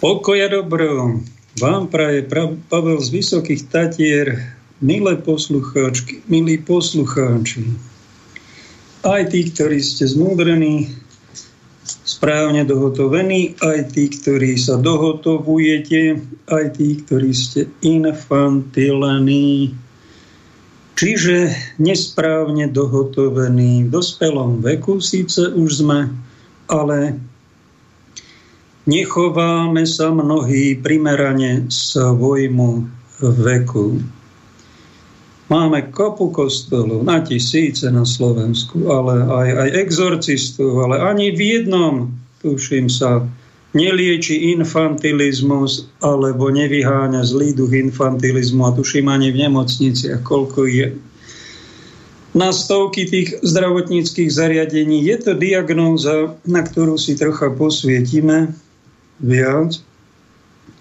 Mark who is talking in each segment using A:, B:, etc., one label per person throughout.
A: Pokoja dobro. Vám praje Pavel z Vysokých Tatier, milé poslucháčky, milí poslucháči. Aj tí, ktorí ste zmúdrení, správne dohotovení, aj tí, ktorí sa dohotovujete, aj tí, ktorí ste infantilení, čiže nesprávne dohotovení. V dospelom veku síce už sme, ale nechováme sa mnohí primerane svojmu veku. Máme kopu kostolov na tisíce na Slovensku, ale aj, aj exorcistov, ale ani v jednom, tuším sa, nelieči infantilizmus alebo nevyháňa zlý duch infantilizmu a tuším ani v nemocniciach, koľko je na stovky tých zdravotníckých zariadení. Je to diagnóza, na ktorú si trocha posvietime viac.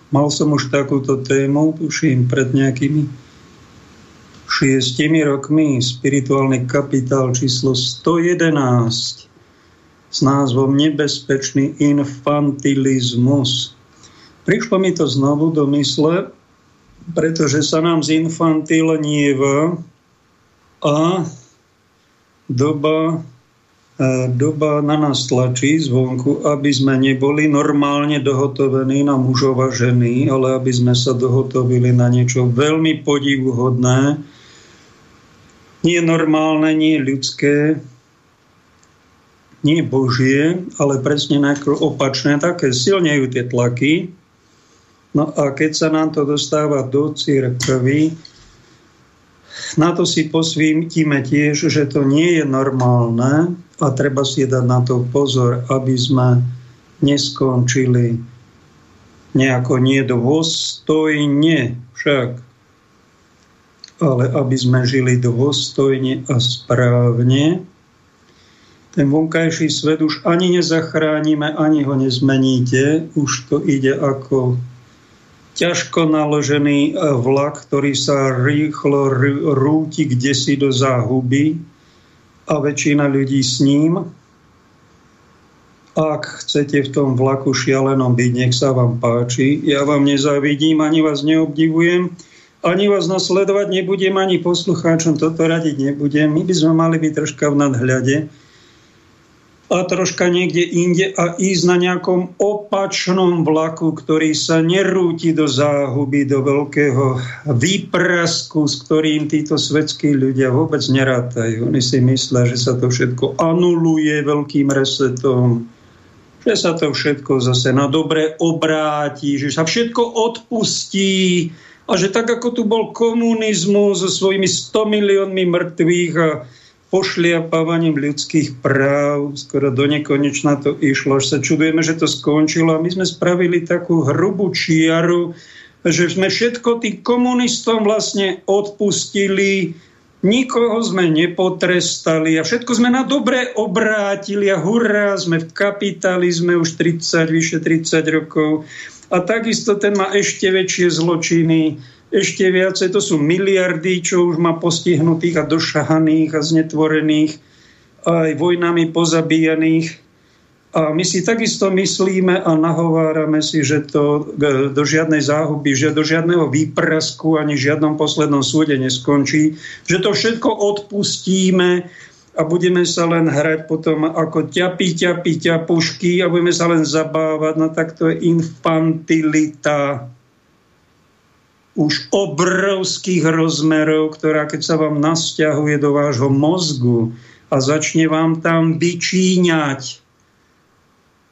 A: Mal som už takúto tému, tuším, pred nejakými šiestimi rokmi, spirituálny kapitál číslo 111 s názvom Nebezpečný infantilizmus. Prišlo mi to znovu do mysle, pretože sa nám zinfantilnieva a doba doba na nás tlačí zvonku, aby sme neboli normálne dohotovení na mužov a ženy, ale aby sme sa dohotovili na niečo veľmi podivuhodné, nie normálne, nie ľudské, nie božie, ale presne opačné, také silnejú tie tlaky. No a keď sa nám to dostáva do církvy, na to si posvítime tiež, že to nie je normálne, a treba si dať na to pozor, aby sme neskončili nejako nedôstojne však, ale aby sme žili dôstojne a správne. Ten vonkajší svet už ani nezachránime, ani ho nezmeníte. Už to ide ako ťažko naložený vlak, ktorý sa rýchlo rúti kde si do záhuby a väčšina ľudí s ním. Ak chcete v tom vlaku šialenom byť, nech sa vám páči. Ja vám nezavidím, ani vás neobdivujem, ani vás nasledovať nebudem, ani poslucháčom toto radiť nebudem. My by sme mali byť troška v nadhľade a troška niekde inde a ísť na nejakom opačnom vlaku, ktorý sa nerúti do záhuby, do veľkého výprasku, s ktorým títo svetskí ľudia vôbec nerátajú. Oni si myslia, že sa to všetko anuluje veľkým resetom, že sa to všetko zase na dobre obráti, že sa všetko odpustí a že tak ako tu bol komunizmus so svojimi 100 miliónmi mŕtvych a pošliapávaním ľudských práv, skoro do nekonečna to išlo, až sa čudujeme, že to skončilo. A my sme spravili takú hrubú čiaru, že sme všetko tým komunistom vlastne odpustili, nikoho sme nepotrestali a všetko sme na dobre obrátili a hurá, sme v kapitalizme už 30, vyše 30 rokov. A takisto ten má ešte väčšie zločiny, ešte viacej, to sú miliardy, čo už má postihnutých a došahaných a znetvorených, aj vojnami pozabíjaných. A my si takisto myslíme a nahovárame si, že to do žiadnej záhuby, že do žiadneho výprasku ani žiadnom poslednom súde neskončí, že to všetko odpustíme a budeme sa len hrať potom ako ťapí, ťapí, ťapušky a budeme sa len zabávať. No tak to je infantilita už obrovských rozmerov, ktorá keď sa vám nasťahuje do vášho mozgu a začne vám tam vyčíňať,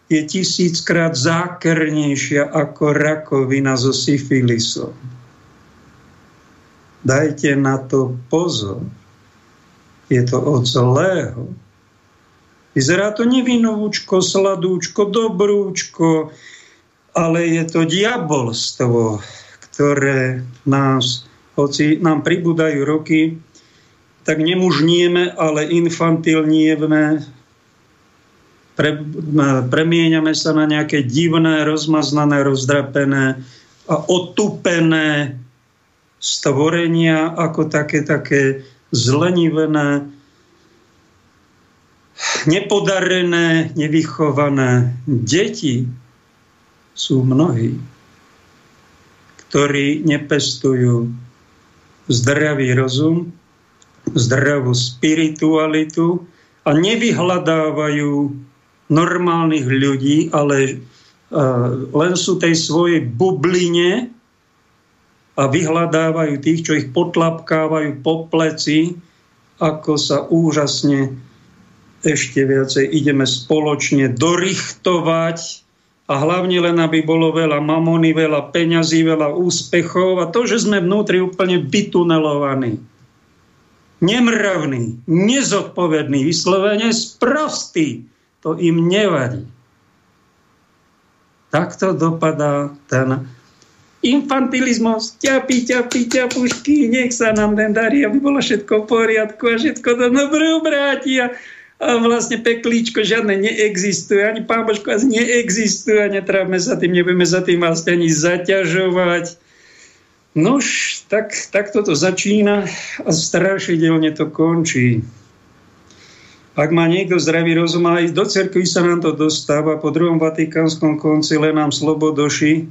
A: je tisíckrát zákernejšia ako rakovina so syfilisom. Dajte na to pozor. Je to od zlého. Vyzerá to nevinúčko, sladúčko, dobrúčko, ale je to diabolstvo ktoré nás, hoci nám pribúdajú roky, tak nemužnieme, ale infantilnieme, pre, premieňame sa na nejaké divné, rozmaznané, rozdrapené a otupené stvorenia ako také, také zlenivené, nepodarené, nevychované. Deti sú mnohí, ktorí nepestujú zdravý rozum, zdravú spiritualitu a nevyhľadávajú normálnych ľudí, ale len sú tej svojej bubline a vyhľadávajú tých, čo ich potlapkávajú po pleci, ako sa úžasne ešte viacej ideme spoločne dorichtovať a hlavne len, aby bolo veľa mamony, veľa peňazí, veľa úspechov a to, že sme vnútri úplne vytunelovaní. Nemravný, nezodpovedný, vyslovene sprostý. To im nevadí. Takto dopadá ten infantilizmus. Ťapí, ťapí, ťapušky, nech sa nám ten darí, aby bolo všetko v poriadku a všetko to dobre obráti. A vlastne peklíčko žiadne neexistuje, ani pán Božko asi neexistuje a netrávme sa tým, nebudeme sa tým vlastne ani zaťažovať. Nož, tak, tak toto začína a strašidelne to končí. Ak má niekto zdravý rozum, aj do cerkvy sa nám to dostáva. Po druhom Vatikánskom koncile nám slobodoši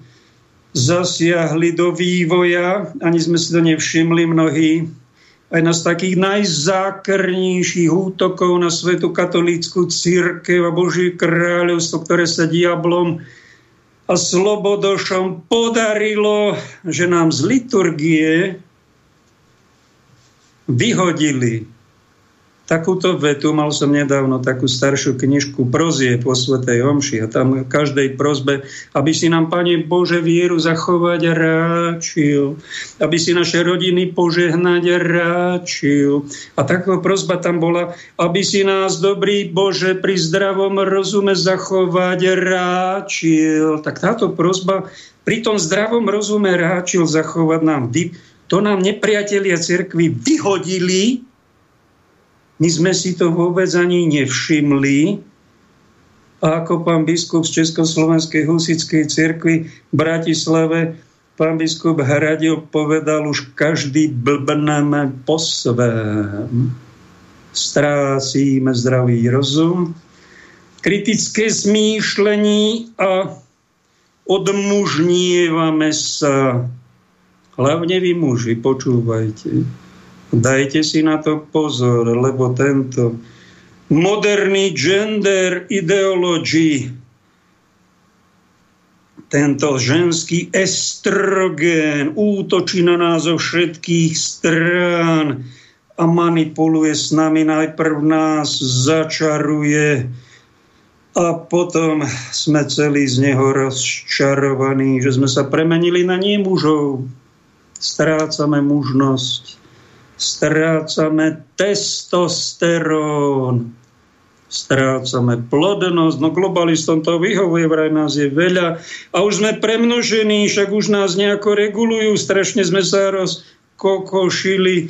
A: zasiahli do vývoja, ani sme si to nevšimli mnohí, aj z takých najzákrnejších útokov na svetu katolícku církev a Boží kráľovstvo, ktoré sa diablom a slobodošom podarilo, že nám z liturgie vyhodili takúto vetu, mal som nedávno takú staršiu knižku prozie po Svetej Omši a tam každej prozbe, aby si nám, Pane Bože, vieru zachovať ráčil, aby si naše rodiny požehnať ráčil. A taká prozba tam bola, aby si nás, dobrý Bože, pri zdravom rozume zachovať ráčil. Tak táto prozba pri tom zdravom rozume ráčil zachovať nám. To nám nepriatelia cirkvi vyhodili, my sme si to vôbec ani nevšimli. A ako pán biskup z Československej husickej cirkvi v Bratislave, pán biskup Hradil povedal, už každý blbneme po svém. Strácíme zdravý rozum, kritické smýšlení a odmužnievame sa. Hlavne vy muži, počúvajte Dajte si na to pozor, lebo tento moderný gender ideology, tento ženský estrogén útočí na nás zo všetkých strán a manipuluje s nami. Najprv nás začaruje a potom sme celí z neho rozčarovaní, že sme sa premenili na nie mužov. Strácame mužnosť strácame testosterón, strácame plodnosť, no globalistom to vyhovuje, vraj nás je veľa. A už sme premnožení, však už nás nejako regulujú, strašne sme sa rozkokošili.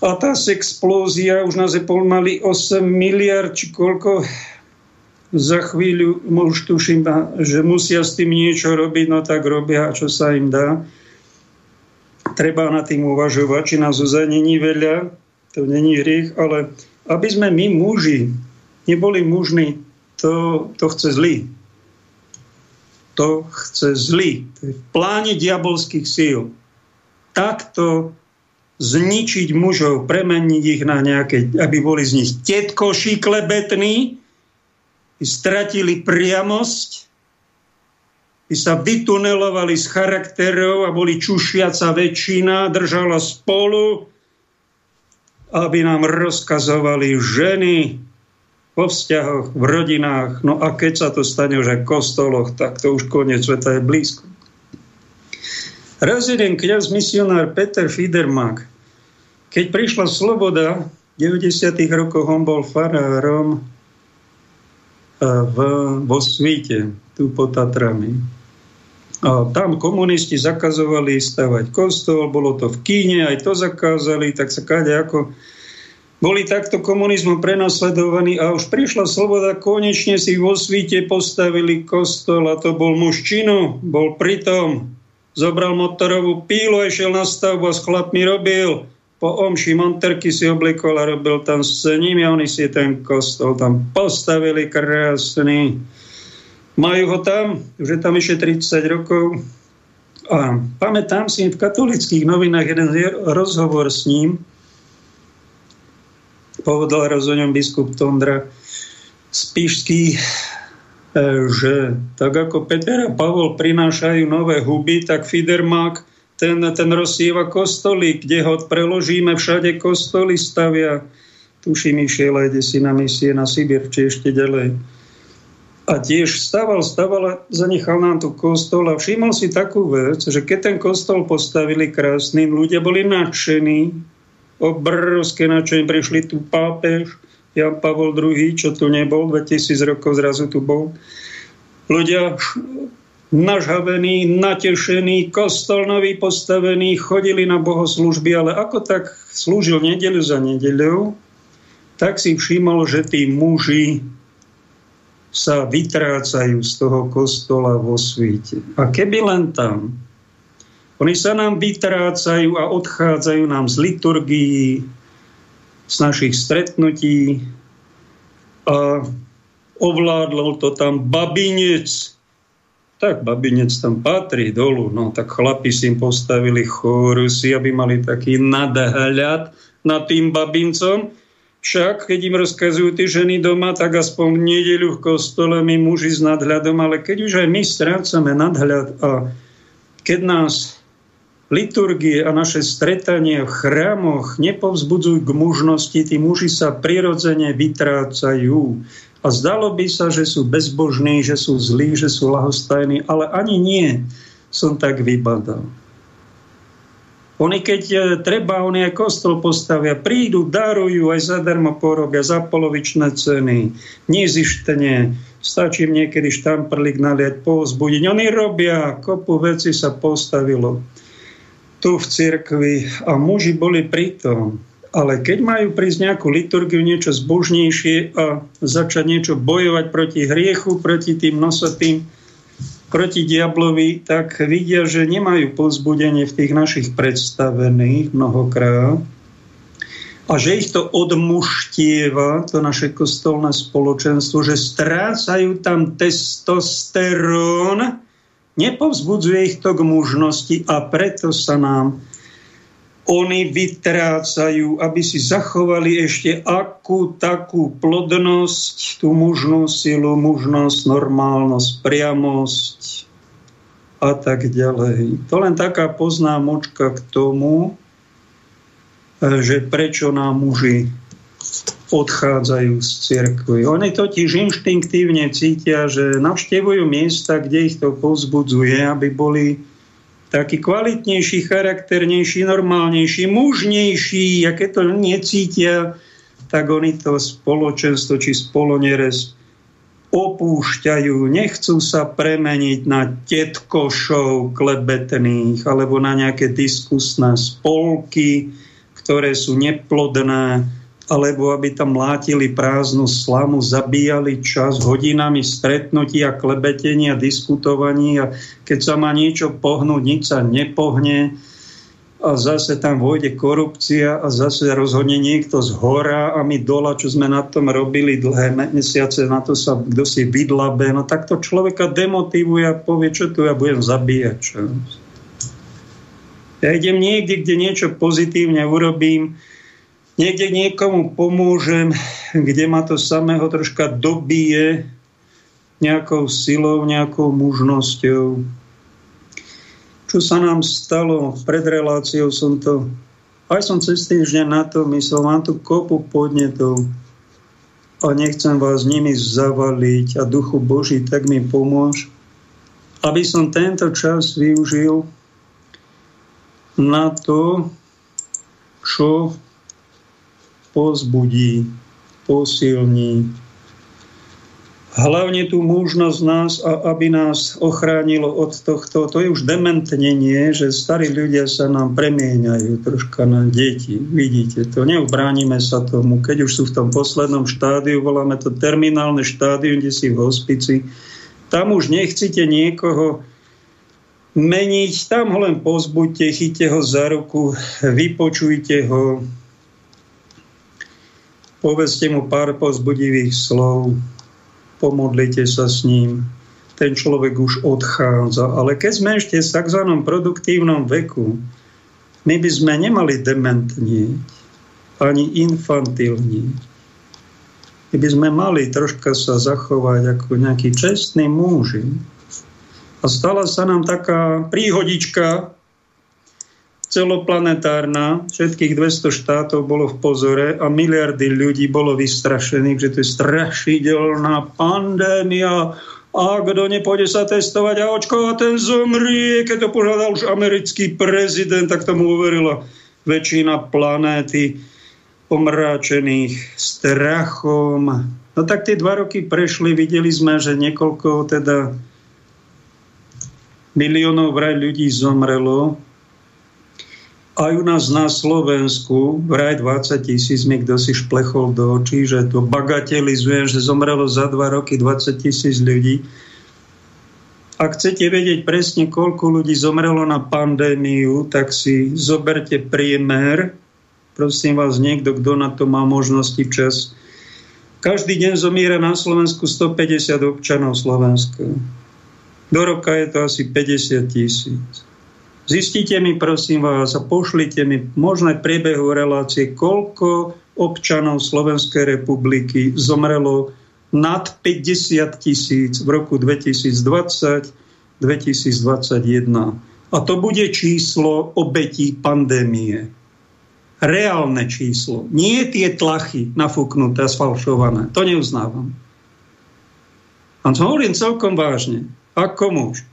A: A tá explózia, už nás je pomaly 8 miliard, či koľko? Za chvíľu, už tuším, že musia s tým niečo robiť, no tak robia, čo sa im dá treba na tým uvažovať, či nás ozaj není veľa, to není hriech, ale aby sme my muži neboli mužní, to, to chce zlý. To chce zlý. To je v pláne diabolských síl. Takto zničiť mužov, premeniť ich na nejaké, aby boli z nich tetkoši klebetní, stratili priamosť, by sa vytunelovali z charakterov a boli čušiaca väčšina, držala spolu, aby nám rozkazovali ženy vo vzťahoch, v rodinách. No a keď sa to stane už aj v kostoloch, tak to už koniec sveta je blízko. Raz jeden kniaz misionár Peter Fiedermak, keď prišla sloboda, v 90. rokoch on bol farárom eh, v, vo svite, tu pod Tatrami. A tam komunisti zakazovali stavať kostol, bolo to v Kíne, aj to zakázali, tak sa káde ako boli takto komunizmu prenasledovaní a už prišla sloboda, konečne si vo svite postavili kostol a to bol muž činu, bol pritom, zobral motorovú pílu a išiel na stavbu a s chlapmi robil. Po omši monterky si oblikol a robil tam s nimi a oni si ten kostol tam postavili krásny Majú ho tam, už je tam ešte 30 rokov. A pamätám si v katolických novinách jeden rozhovor s ním. Povedal raz biskup Tondra Spišský, e, že tak ako Peter a Pavol prinášajú nové huby, tak Fidermák ten, ten rozsieva kostoly, kde ho preložíme, všade kostoly stavia. Tuším, išiel aj si na misie na Sibir, či ešte ďalej a tiež staval, staval a zanechal nám tu kostol a všimol si takú vec, že keď ten kostol postavili krásny, ľudia boli nadšení, obrovské nadšení, prišli tu pápež, Jan Pavol II, čo tu nebol, 2000 rokov zrazu tu bol. Ľudia nažhavení, natešení, kostol nový postavený, chodili na bohoslužby, ale ako tak slúžil nedeľu za nedeľou, tak si všimol, že tí muži sa vytrácajú z toho kostola vo svete. A keby len tam, oni sa nám vytrácajú a odchádzajú nám z liturgií, z našich stretnutí a ovládol to tam babinec. Tak babinec tam patrí dolu, no tak chlapi si im postavili chorusy, aby mali taký nadhľad nad tým babincom však, keď im rozkazujú tí ženy doma, tak aspoň v nedeľu v kostole my muži s nadhľadom, ale keď už aj my strácame nadhľad a keď nás liturgie a naše stretanie v chrámoch nepovzbudzujú k mužnosti, tí muži sa prirodzene vytrácajú. A zdalo by sa, že sú bezbožní, že sú zlí, že sú lahostajní, ale ani nie som tak vybadal. Oni keď e, treba, oni aj kostol postavia, prídu, darujú, aj zadarmo porobia, za polovičné ceny, nezištene, stačí im niekedy štamprlik naliať, povzbudiť. Oni robia, kopu veci sa postavilo tu v cirkvi a muži boli pritom. Ale keď majú prísť nejakú liturgiu, niečo zbožnejšie a začať niečo bojovať proti hriechu, proti tým nosatým proti diablovi, tak vidia, že nemajú pozbudenie v tých našich predstavených mnohokrát a že ich to odmuštieva, to naše kostolné spoločenstvo, že strácajú tam testosterón, nepovzbudzuje ich to k mužnosti a preto sa nám oni vytrácajú, aby si zachovali ešte akú takú plodnosť, tú mužnú silu, mužnosť, normálnosť, priamosť a tak ďalej. To len taká poznámočka k tomu, že prečo nám muži odchádzajú z cirkvi. Oni totiž inštinktívne cítia, že navštevujú miesta, kde ich to pozbudzuje, aby boli taký kvalitnejší, charakternejší, normálnejší, mužnejší, a keď to necítia, tak oni to spoločenstvo či spoloneres opúšťajú, nechcú sa premeniť na tetkošov klebetných alebo na nejaké diskusné spolky, ktoré sú neplodné, alebo aby tam mlátili prázdnu slamu, zabíjali čas hodinami stretnutí a klebetení a diskutovaní a keď sa má niečo pohnúť, nič sa nepohne a zase tam vojde korupcia a zase rozhodne niekto z hora a my dola, čo sme na tom robili dlhé mesiace, na to sa kto si vydlabe, no tak to človeka demotivuje a povie, čo tu ja budem zabíjať. Čo? Ja idem niekde, kde niečo pozitívne urobím, niekde niekomu pomôžem, kde ma to samého troška dobije nejakou silou, nejakou mužnosťou. Čo sa nám stalo pred reláciou, som to, aj som cez týždeň na to myslel, mám tu kopu podnetov a nechcem vás nimi zavaliť a duchu Boží, tak mi pomôž, aby som tento čas využil na to, čo pozbudí, posilní. Hlavne tú mužnosť nás, a aby nás ochránilo od tohto. To je už dementnenie, že starí ľudia sa nám premieňajú troška na deti. Vidíte to, neubránime sa tomu. Keď už sú v tom poslednom štádiu, voláme to terminálne štádium, kde si v hospici, tam už nechcete niekoho meniť, tam ho len pozbuďte, chyťte ho za ruku, vypočujte ho, povedzte mu pár pozbudivých slov, pomodlite sa s ním. ten človek už odchádza. Ale keď sme ešte v tzv. produktívnom veku, my by sme nemali dementnieť, ani infantilní. My by sme mali troška sa zachovať ako nejaký čestný muži. A stala sa nám taká príhodička celoplanetárna, všetkých 200 štátov bolo v pozore a miliardy ľudí bolo vystrašených, že to je strašidelná pandémia a kto nepôjde sa testovať a očkovať, ten zomrie. Keď to požiadal už americký prezident, tak tomu uverila väčšina planéty omráčených strachom. No tak tie dva roky prešli, videli sme, že niekoľko teda miliónov vraj ľudí zomrelo aj u nás na Slovensku vraj 20 tisíc mi kto si šplechol do očí, že to bagatelizujem, že zomrelo za dva roky 20 tisíc ľudí. Ak chcete vedieť presne, koľko ľudí zomrelo na pandémiu, tak si zoberte priemer. Prosím vás, niekto, kto na to má možnosti včas. Každý deň zomiera na Slovensku 150 občanov Slovenska. Do roka je to asi 50 tisíc. Zistite mi, prosím vás, a pošlite mi možné priebehu relácie, koľko občanov Slovenskej republiky zomrelo nad 50 tisíc v roku 2020 2021. A to bude číslo obetí pandémie. Reálne číslo. Nie tie tlachy nafúknuté a sfalšované. To neuznávam. A hovorím celkom vážne. Ako muž.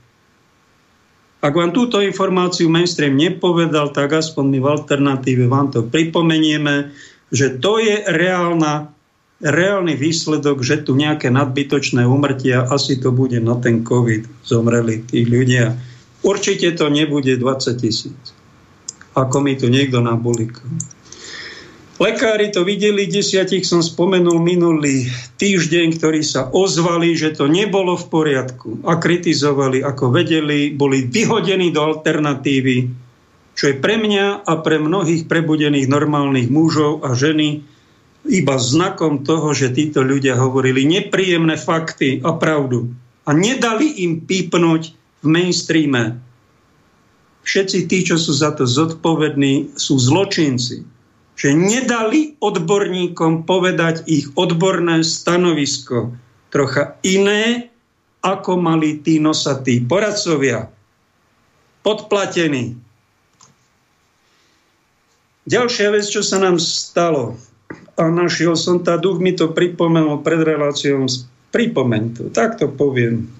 A: Ak vám túto informáciu mainstream nepovedal, tak aspoň my v alternatíve vám to pripomenieme, že to je reálna, reálny výsledok, že tu nejaké nadbytočné umrtia, asi to bude na ten COVID, zomreli tí ľudia. Určite to nebude 20 tisíc, ako mi tu niekto nabulikal. Lekári to videli, desiatich som spomenul minulý týždeň, ktorí sa ozvali, že to nebolo v poriadku a kritizovali, ako vedeli, boli vyhodení do alternatívy, čo je pre mňa a pre mnohých prebudených normálnych mužov a ženy iba znakom toho, že títo ľudia hovorili nepríjemné fakty a pravdu a nedali im pípnuť v mainstreame. Všetci tí, čo sú za to zodpovední, sú zločinci že nedali odborníkom povedať ich odborné stanovisko trocha iné, ako mali tí nosatí poradcovia. Podplatení. Ďalšia vec, čo sa nám stalo, a našiel som, tá duch mi to pripomenul pred reláciou, pripomeň to, tak to poviem.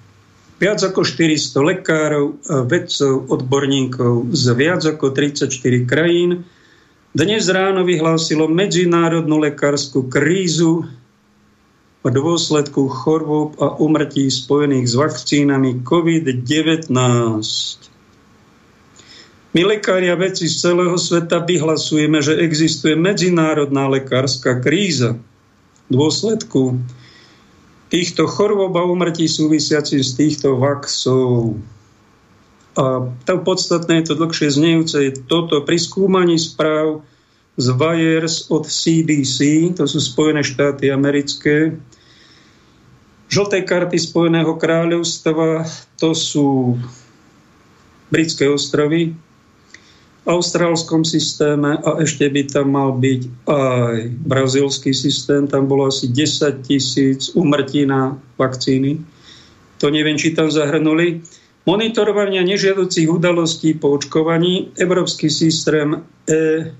A: Viac ako 400 lekárov, vedcov, odborníkov z viac ako 34 krajín dnes ráno vyhlásilo medzinárodnú lekárskú krízu v dôsledku chorôb a umrtí spojených s vakcínami COVID-19. My lekári a vedci z celého sveta vyhlasujeme, že existuje medzinárodná lekárska kríza v dôsledku týchto chorôb a umrtí súvisiacich z týchto vaxov. A to podstatné, to dlhšie znejúce je toto pri skúmaní správ z Wires od CDC, to sú Spojené štáty americké, žlté karty Spojeného kráľovstva, to sú britské ostrovy, v austrálskom systéme a ešte by tam mal byť aj brazilský systém. Tam bolo asi 10 tisíc umrtí na vakcíny. To neviem, či tam zahrnuli. Monitorovania nežiaducich udalostí po očkovaní, Európsky systém e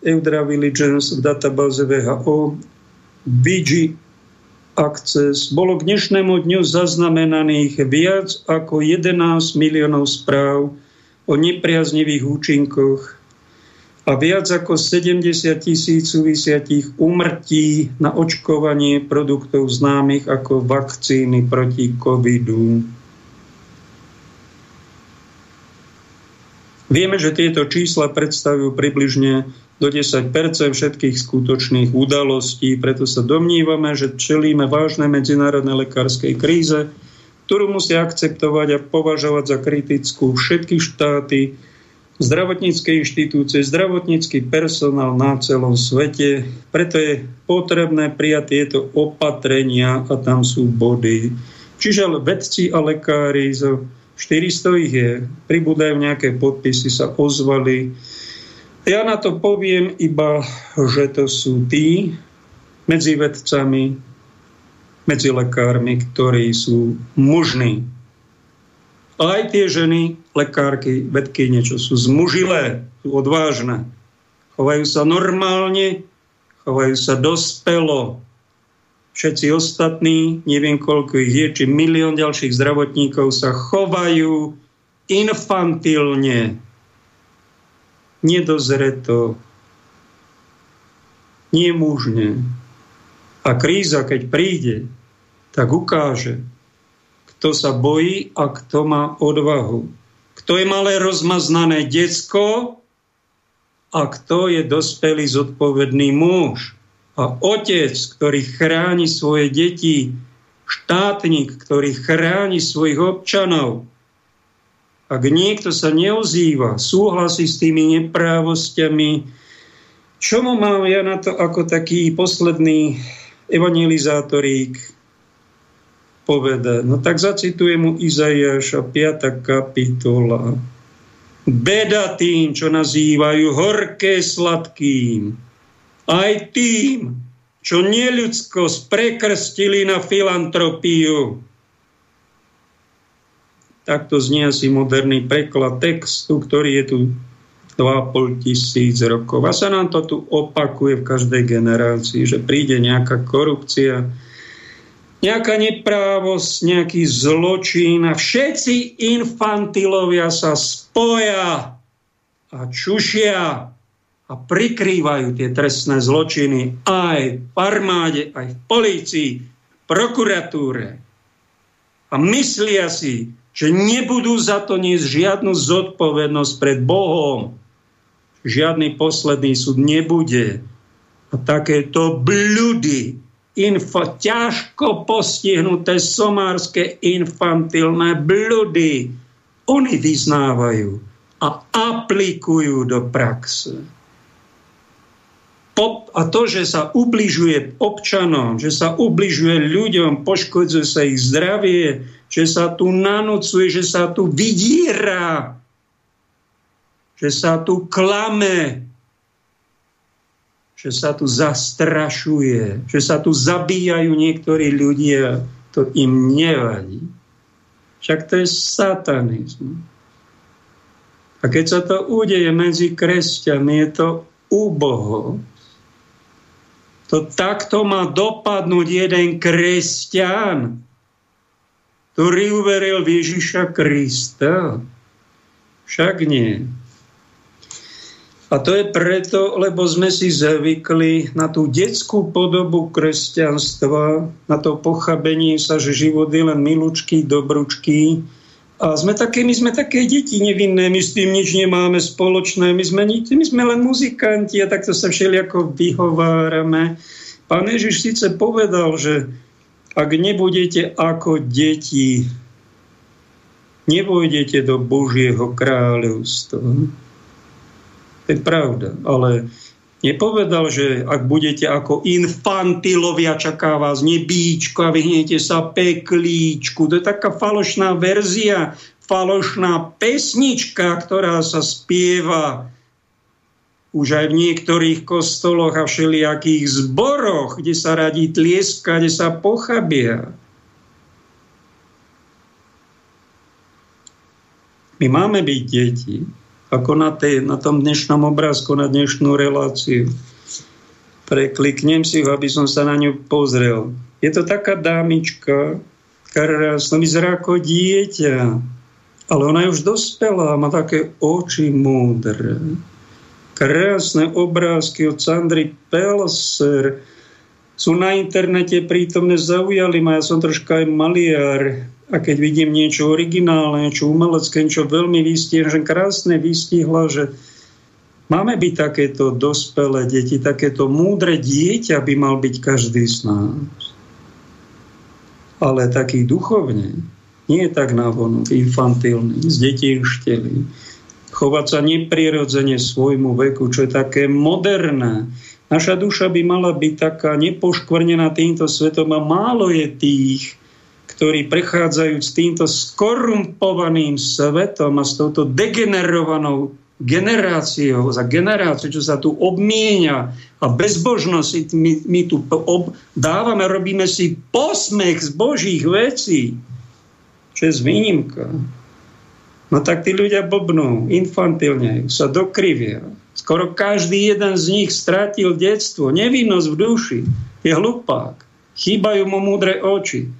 A: Eudra Vigilance v databáze VHO, VG Access. Bolo k dnešnému dňu zaznamenaných viac ako 11 miliónov správ o nepriaznivých účinkoch a viac ako 70 tisíc súvisiatých umrtí na očkovanie produktov známych ako vakcíny proti covidu. Vieme, že tieto čísla predstavujú približne do 10% všetkých skutočných udalostí, preto sa domnívame, že čelíme vážnej medzinárodnej lekárskej kríze, ktorú musia akceptovať a považovať za kritickú všetky štáty, zdravotnícke inštitúcie, zdravotnícky personál na celom svete. Preto je potrebné prijať tieto opatrenia a tam sú body. Čiže vedci a lekári, zo 400 ich je, pribúdajú nejaké podpisy, sa ozvali. Ja na to poviem iba, že to sú tí medzi vedcami, medzi lekármi, ktorí sú mužní. A aj tie ženy, lekárky, vedky, niečo sú zmužilé, sú odvážne. Chovajú sa normálne, chovajú sa dospelo. Všetci ostatní, neviem koľko ich je, či milión ďalších zdravotníkov sa chovajú infantilne, nedozreto, nemužne. A kríza, keď príde, tak ukáže, kto sa bojí a kto má odvahu. Kto je malé rozmaznané decko a kto je dospelý zodpovedný muž a otec, ktorý chráni svoje deti, štátnik, ktorý chráni svojich občanov. Ak niekto sa neozýva, súhlasí s tými neprávosťami, čo mu mám ja na to ako taký posledný evangelizátorík povedať? No tak zacitujem mu Izaiáša 5. kapitola. Beda tým, čo nazývajú horké sladkým. Aj tým, čo neľudsko sprekrstili na filantropiu. Takto znie asi moderný preklad textu, ktorý je tu 2,5 tisíc rokov. A sa nám to tu opakuje v každej generácii, že príde nejaká korupcia, nejaká neprávosť, nejaký zločin a všetci infantilovia sa spoja a čušia a prikrývajú tie trestné zločiny aj v armáde, aj v polícii, prokuratúre. A myslia si, že nebudú za to niesť žiadnu zodpovednosť pred Bohom žiadny posledný súd nebude. A takéto bludy, info, ťažko postihnuté somárske infantilné bludy, oni vyznávajú a aplikujú do praxe. A to, že sa ubližuje občanom, že sa ubližuje ľuďom, poškodzuje sa ich zdravie, že sa tu nanúcuje, že sa tu vydíra, že sa tu klame, že sa tu zastrašuje, že sa tu zabíjajú niektorí ľudia, to im nevadí. Však to je satanizmus. A keď sa to udeje medzi kresťanmi, je to úboho. To takto má dopadnúť jeden kresťan, ktorý uveril v Ježiša Krista. Však nie. A to je preto, lebo sme si zvykli na tú detskú podobu kresťanstva, na to pochabenie sa, že život je len milučký, dobručký. A sme také, my sme také deti nevinné, my s tým nič nemáme spoločné, my sme, my sme len muzikanti a takto sa všelijako vyhovárame. Pán Ježiš síce povedal, že ak nebudete ako deti, nebudete do Božieho kráľovstva. To je pravda. Ale nepovedal, že ak budete ako infantilovia, čaká vás nebíčko a vyhnete sa peklíčku. To je taká falošná verzia, falošná pesnička, ktorá sa spieva už aj v niektorých kostoloch a všelijakých zboroch, kde sa radí tlieska, kde sa pochabia. My máme byť deti ako na, tej, na tom dnešnom obrázku, na dnešnú reláciu. Prekliknem si ho, aby som sa na ňu pozrel. Je to taká dámička, krásna, vyzerá ako dieťa, ale ona je už dospelá, má také oči múdre. Krásne obrázky od Sandry Pelser sú na internete prítomne, zaujali ma. Ja som troška aj maliar a keď vidím niečo originálne, niečo umelecké, niečo veľmi vystihla, že krásne vystihla, že máme byť takéto dospelé deti, takéto múdre dieťa by mal byť každý z nás. Ale taký duchovne, nie je tak návonok, infantilný, z detí šteli. Chovať sa neprirodzene svojmu veku, čo je také moderné. Naša duša by mala byť taká nepoškvrnená týmto svetom a málo je tých, ktorí prechádzajú s týmto skorumpovaným svetom a s touto degenerovanou generáciou za generáciu, čo sa tu obmienia a bezbožnosť my, my tu ob, dávame, robíme si posmech z božích vecí, čo je výnimka. No tak tí ľudia blbnú, infantilne, sa dokrivia. Skoro každý jeden z nich stratil detstvo, nevinnosť v duši, je hlupák. Chýbajú mu múdre oči.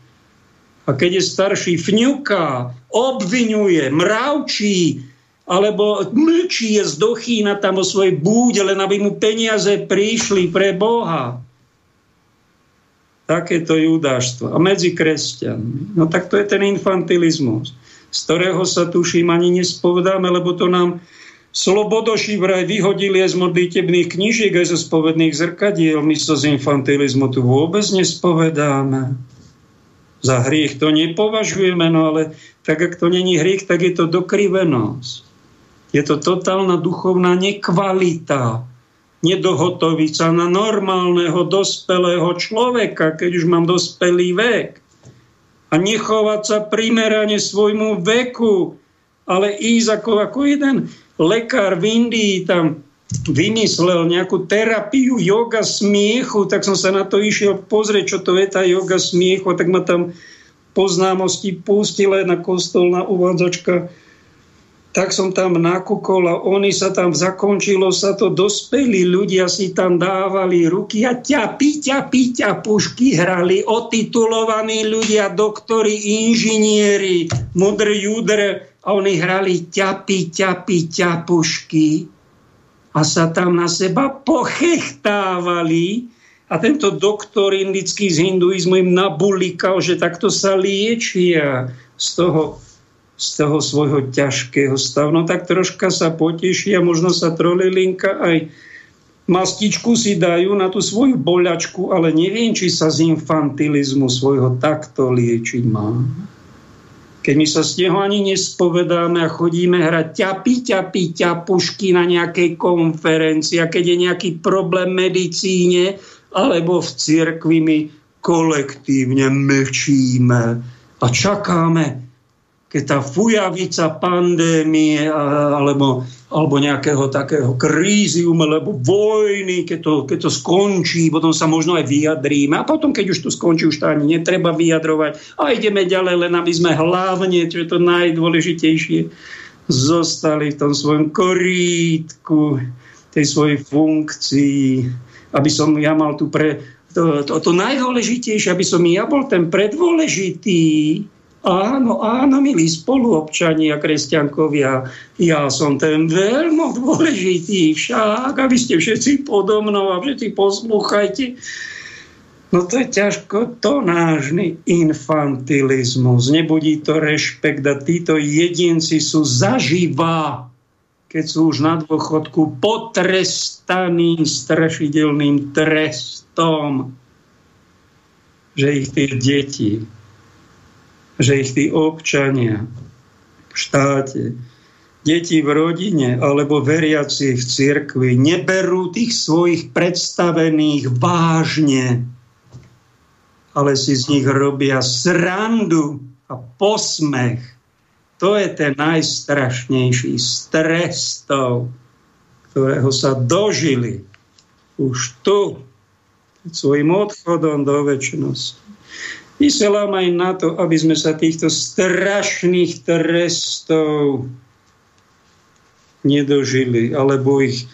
A: A keď je starší, fňuká, obvinuje, mravčí, alebo mlčí je zdochýna tam o svojej búde, len aby mu peniaze prišli pre Boha. Takéto judáštvo. A medzi kresťanmi. No tak to je ten infantilizmus, z ktorého sa tuším ani nespovedáme, lebo to nám Slobodoši vraj vyhodili aj z modlitebných knižiek, aj zo spovedných zrkadiel. My sa z infantilizmu tu vôbec nespovedáme. Za hriech to nepovažujeme, no ale tak, ak to není hriech, tak je to dokrivenosť. Je to totálna duchovná nekvalita. Nedohotoviť sa na normálneho, dospelého človeka, keď už mám dospelý vek. A nechovať sa primerane svojmu veku, ale ísť ako, ako jeden lekár v Indii tam vymyslel nejakú terapiu yoga smiechu, tak som sa na to išiel pozrieť, čo to je tá yoga smiechu, tak ma tam poznámosti pustila jedna kostolná uvádzačka. Tak som tam nakúkol a oni sa tam, zakončilo sa to, dospelí ľudia si tam dávali ruky a ťapy, ťapy, ťapušky hrali, otitulovaní ľudia, doktori, inžinieri, mudr, judr a oni hrali ťapy, ťapy, ťapušky a sa tam na seba pochechtávali a tento doktor indický z hinduizmu im nabulikal, že takto sa liečia z toho z toho svojho ťažkého stavu. No tak troška sa poteší a možno sa trolilinka aj mastičku si dajú na tú svoju boľačku, ale neviem, či sa z infantilizmu svojho takto liečiť má. Keď my sa z neho ani nespovedáme a chodíme hrať ťapy, ťapy, ťapušky na nejakej konferencii a keď je nejaký problém v medicíne alebo v cirkvi, my kolektívne mlčíme a čakáme, keď tá fujavica pandémie alebo, alebo nejakého takého krízium alebo vojny, keď to, keď to skončí, potom sa možno aj vyjadríme. A potom, keď už to skončí, už to ani netreba vyjadrovať. A ideme ďalej, len aby sme hlavne, čo je to najdôležitejšie, zostali v tom svojom korítku, tej svojej funkcii, aby som ja mal tu pre... To, to, to najdôležitejšie, aby som ja bol ten predôležitý, Áno, áno, milí spoluobčania, kresťankovia, ja som ten veľmi dôležitý však, aby ste všetci podo mnou a všetci poslúchajte. No to je ťažko, to nážny infantilizmus. Nebudí to rešpekt a títo jedinci sú zaživá, keď sú už na dôchodku potrestaní strašidelným trestom, že ich tie deti že ich tí občania v štáte, deti v rodine alebo veriaci v cirkvi neberú tých svojich predstavených vážne, ale si z nich robia srandu a posmech. To je ten najstrašnejší stres ktorého sa dožili už tu, svojim odchodom do väčšnosti. Vyselám aj na to, aby sme sa týchto strašných trestov nedožili, alebo ich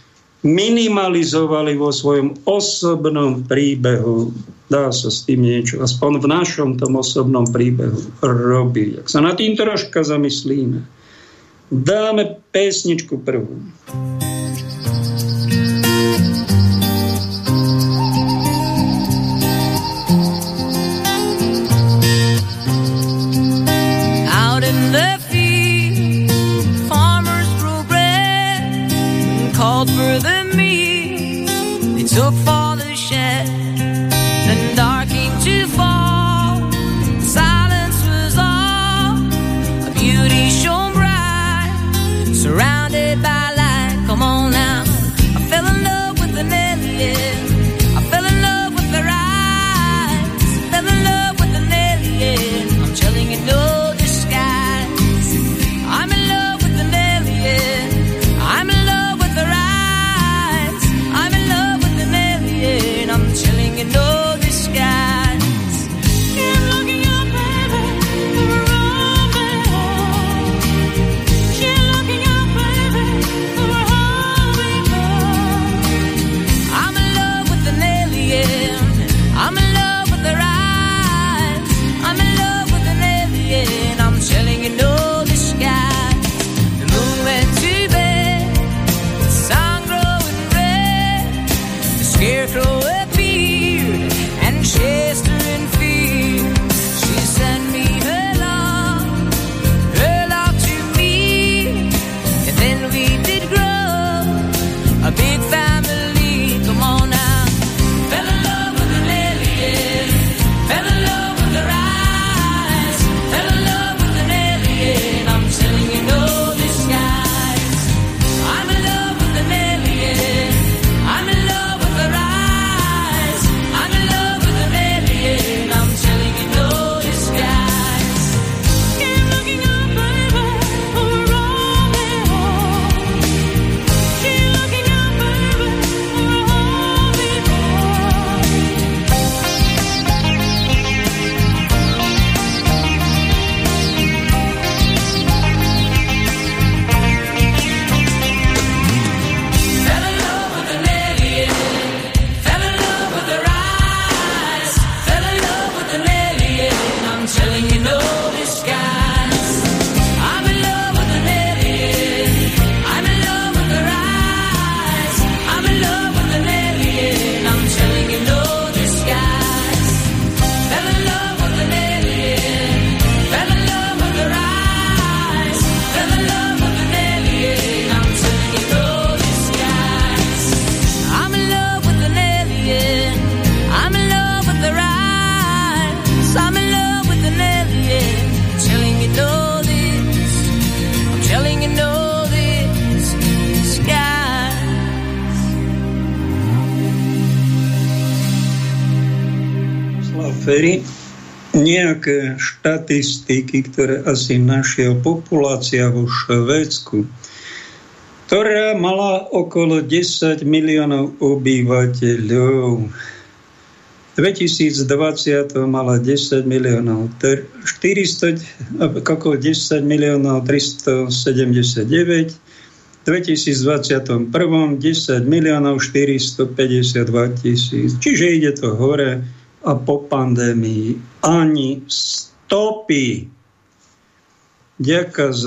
A: minimalizovali vo svojom osobnom príbehu. Dá sa s tým niečo, aspoň v našom tom osobnom príbehu robiť. Ak sa na tým troška zamyslíme, dáme pesničku prvú. štatistiky, ktoré asi našiel populácia vo Švédsku, ktorá mala okolo 10 miliónov obyvateľov. V 2020 mala 10 miliónov 400, okolo 10 miliónov 379, 2021 10 miliónov 452 tisíc. Čiže ide to hore a po pandémii ani 100 топи. Дяказ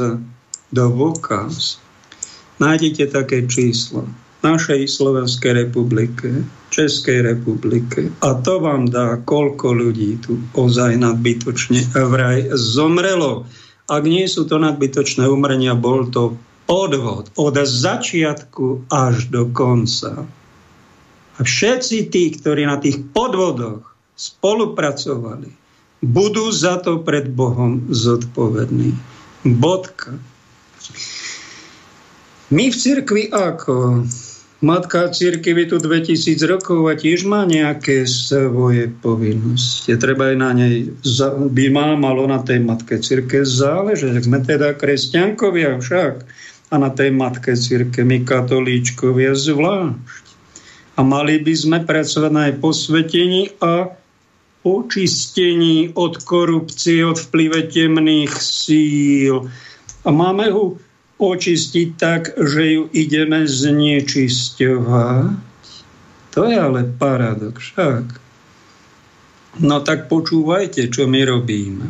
A: довоказ. Nájdete také číslo v našej Slovenskej republike, Českej republike. A to vám dá, koľko ľudí tu ozaj nadbytočne vraj zomrelo. Ak nie sú to nadbytočné umrenia, bol to podvod od začiatku až do konca. A všetci tí, ktorí na tých podvodoch spolupracovali, budú za to pred Bohom zodpovední. Bodka. My v cirkvi ako? Matka církvy tu 2000 rokov a tiež má nejaké svoje povinnosti. Treba aj na nej, by má malo na tej matke círke záležať. Sme teda kresťankovia však a na tej matke círke my katolíčkovia zvlášť. A mali by sme pracovať na jej posvetení a očistení od korupcie, od vplyve temných síl. A máme ho očistiť tak, že ju ideme znečisťovať. To je ale paradox však. No tak počúvajte, čo my robíme.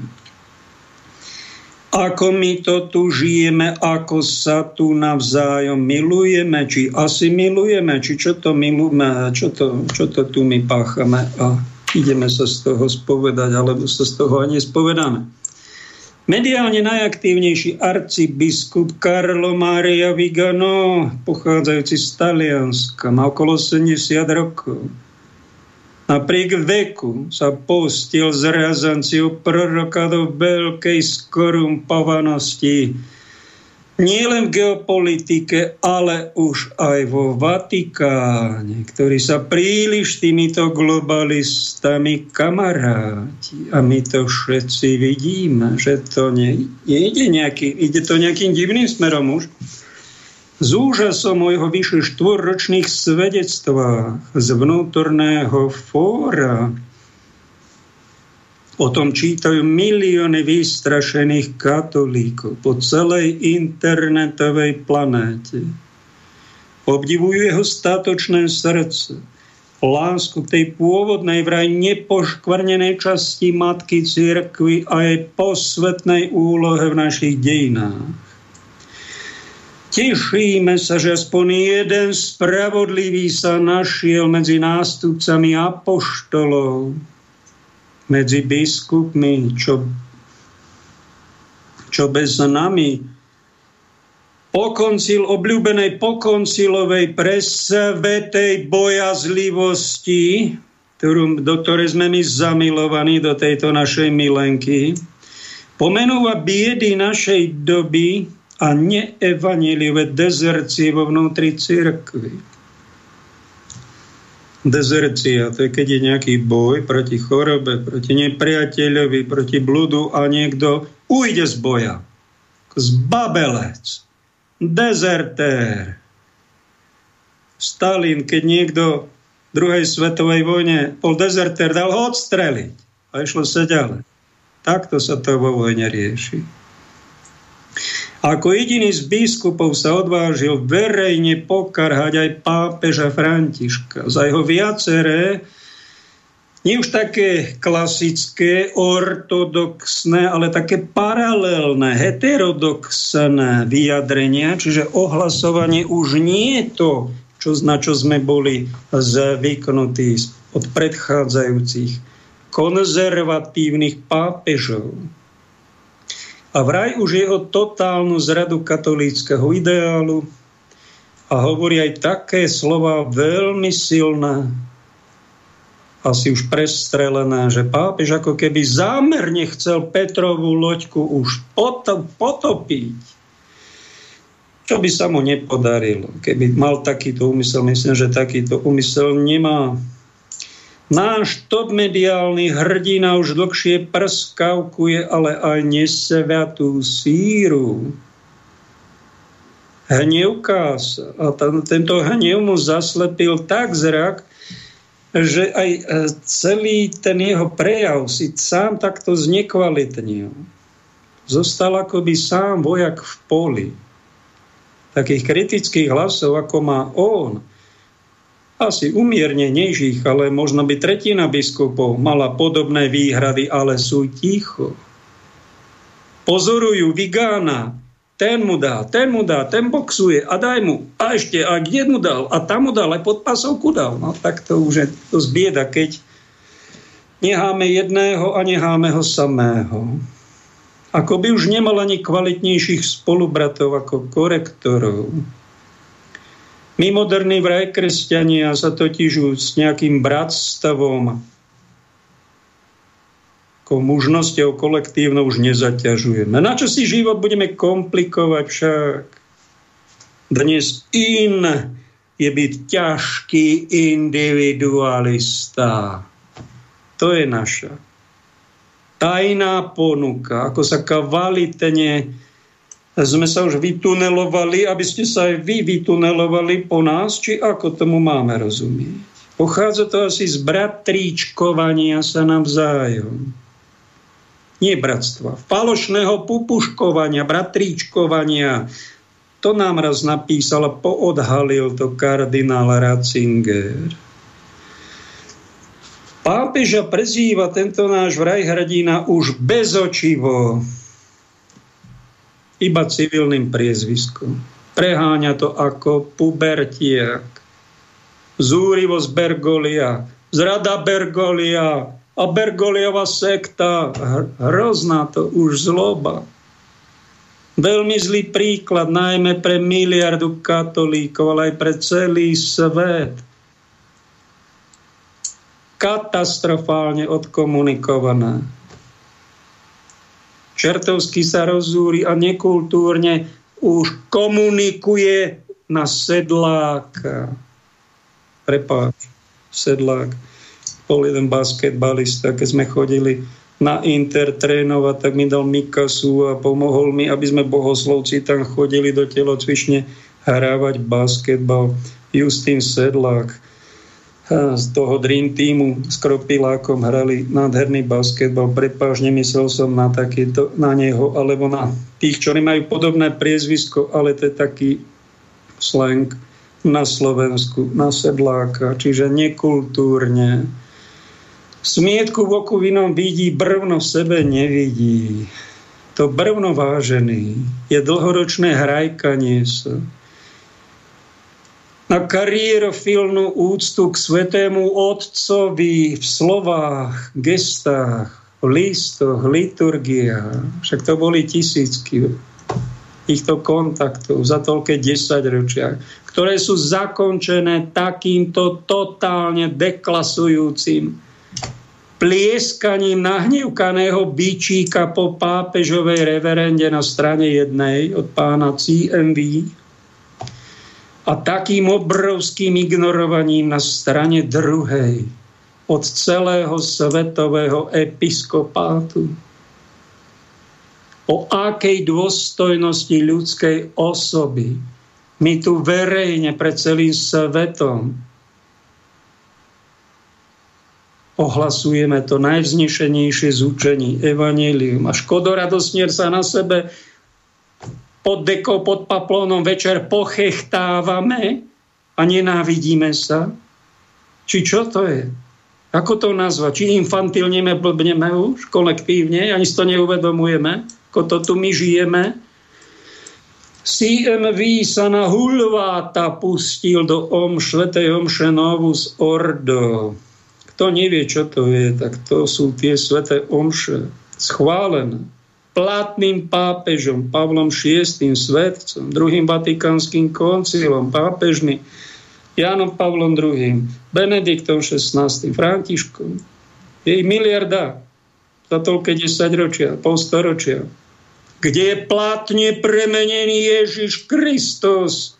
A: Ako my to tu žijeme, ako sa tu navzájom milujeme, či asi či čo to milujeme, čo to, čo to tu my páchame. A ideme sa z toho spovedať, alebo sa z toho ani spovedáme. Mediálne najaktívnejší arcibiskup Carlo Maria Vigano, pochádzajúci z Talianska, má okolo 70 rokov. Napriek veku sa postil z razanciou proroka do veľkej skorumpovanosti nie len v geopolitike, ale už aj vo Vatikáne, ktorý sa príliš týmito globalistami kamaráti. A my to všetci vidíme, že to nie, ide, nejaký, ide to nejakým divným smerom už. S úžasom o vyše štvorročných svedectvách z vnútorného fóra O tom čítajú milióny vystrašených katolíkov po celej internetovej planéte. Obdivujú jeho statočné srdce, lásku k tej pôvodnej vraj nepoškvrnenej časti Matky Cirkvy a jej posvetnej úlohe v našich dejinách. Tešíme sa, že aspoň jeden spravodlivý sa našiel medzi nástupcami apoštolov, medzi biskupmi, čo, čo bez nami pokoncil, obľúbenej pokoncilovej presvetej bojazlivosti, ktorú, do ktorej sme my zamilovaní, do tejto našej milenky, pomenúva biedy našej doby a neevaniliové dezercie vo vnútri cirkvi. Dezercia, to je keď je nejaký boj proti chorobe, proti nepriateľovi, proti bludu a niekto ujde z boja. Zbabelec, dezertér. Stalin, keď niekto v druhej svetovej vojne bol dezertér, dal ho odstreliť a išlo sa ďalej. Takto sa to vo vojne rieši. Ako jediný z biskupov sa odvážil verejne pokarhať aj pápeža Františka za jeho viaceré nie už také klasické, ortodoxné, ale také paralelné, heterodoxné vyjadrenia, čiže ohlasovanie už nie je to, čo, na čo sme boli zvyknutí od predchádzajúcich konzervatívnych pápežov. A vraj už je o totálnu zradu katolíckého ideálu a hovorí aj také slova veľmi silné, asi už prestrelené, že pápež ako keby zámerne chcel Petrovú loďku už potopiť. Čo by sa mu nepodarilo, keby mal takýto úmysel. Myslím, že takýto úmysel nemá Náš top mediálny hrdina už dlhšie prskavkuje, ale aj nesvetú síru. Hnevká sa. A tento hnev mu zaslepil tak zrak, že aj e, celý ten jeho prejav si sám takto znekvalitnil. Zostal akoby sám vojak v poli. Takých kritických hlasov, ako má on, asi umiernenejších, ale možno by tretina biskupov mala podobné výhrady, ale sú ticho. Pozorujú Vigána, ten mu dá, ten mu dá, ten boxuje a daj mu. A ešte, a kde mu dal? A tam mu dal, aj pod pasovku dal. No tak to už je to zbieda, keď necháme jedného a necháme ho samého. Ako by už nemal ani kvalitnejších spolubratov ako korektorov. My moderní vraj kresťania sa totiž s nejakým bratstvom, ako mužnosťou kolektívnou už nezaťažujeme. Na čo si život budeme komplikovať však? Dnes in je byť ťažký individualista. To je naša tajná ponuka, ako sa kvalitne sme sa už vytunelovali, aby ste sa aj vy vytunelovali po nás, či ako tomu máme rozumieť. Pochádza to asi z bratríčkovania sa navzájom. Nie bratstva. Falošného pupuškovania, bratríčkovania. To nám raz napísal a poodhalil to kardinál Ratzinger. Pápeža prezýva tento náš vraj hrdina už bezočivo iba civilným priezviskom. Preháňa to ako pubertiak. Zúrivosť Bergolia, zrada Bergolia a Bergoliova sekta. Hrozná to už zloba. Veľmi zlý príklad, najmä pre miliardu katolíkov, ale aj pre celý svet. Katastrofálne odkomunikované Čertovský sa rozúri a nekultúrne už komunikuje na sedláka. Prepáč, sedlák. Bol jeden basketbalista, keď sme chodili na Inter trénovať, tak mi dal Mikasu a pomohol mi, aby sme bohoslovci tam chodili do telocvične hrávať basketbal. Justin Sedlák z toho Dream Teamu s Kropilákom hrali nádherný basketbal. Prepáž, nemyslel som na, takýto, na neho, alebo na tých, ktorí majú podobné priezvisko, ale to je taký slang na Slovensku, na sedláka, čiže nekultúrne. Smietku v oku vinom vidí, brvno v sebe nevidí. To brvno vážený je dlhoročné hrajkanie sa na kariérofilnú úctu k svetému Otcovi v slovách, gestách, listoch, liturgiách. Však to boli tisícky týchto kontaktov za toľké 10 ročia, ktoré sú zakončené takýmto totálne deklasujúcim plieskaním nahnevkaného byčíka po pápežovej reverende na strane jednej od pána CMV a takým obrovským ignorovaním na strane druhej od celého svetového episkopátu o akej dôstojnosti ľudskej osoby my tu verejne pred celým svetom ohlasujeme to najvznešenejšie z učení Evangelium. A škodoradosnier sa na sebe pod dekou, pod paplónom večer pochechtávame a nenávidíme sa. Či čo to je? Ako to nazvať? Či infantilneme, blbneme už kolektívne, ani si to neuvedomujeme? ako to tu my žijeme. CMV sa na Hulváta pustil do Om Švetej Omše Novus Ordo. Kto nevie, čo to je, tak to sú tie sveté omše schválené platným pápežom Pavlom VI, svetcom, druhým vatikánskym koncilom, pápežmi Jánom Pavlom II, Benediktom XVI, Františkom. Je ich miliarda za toľké 10 ročia, polstoročia, kde je platne premenený Ježiš Kristus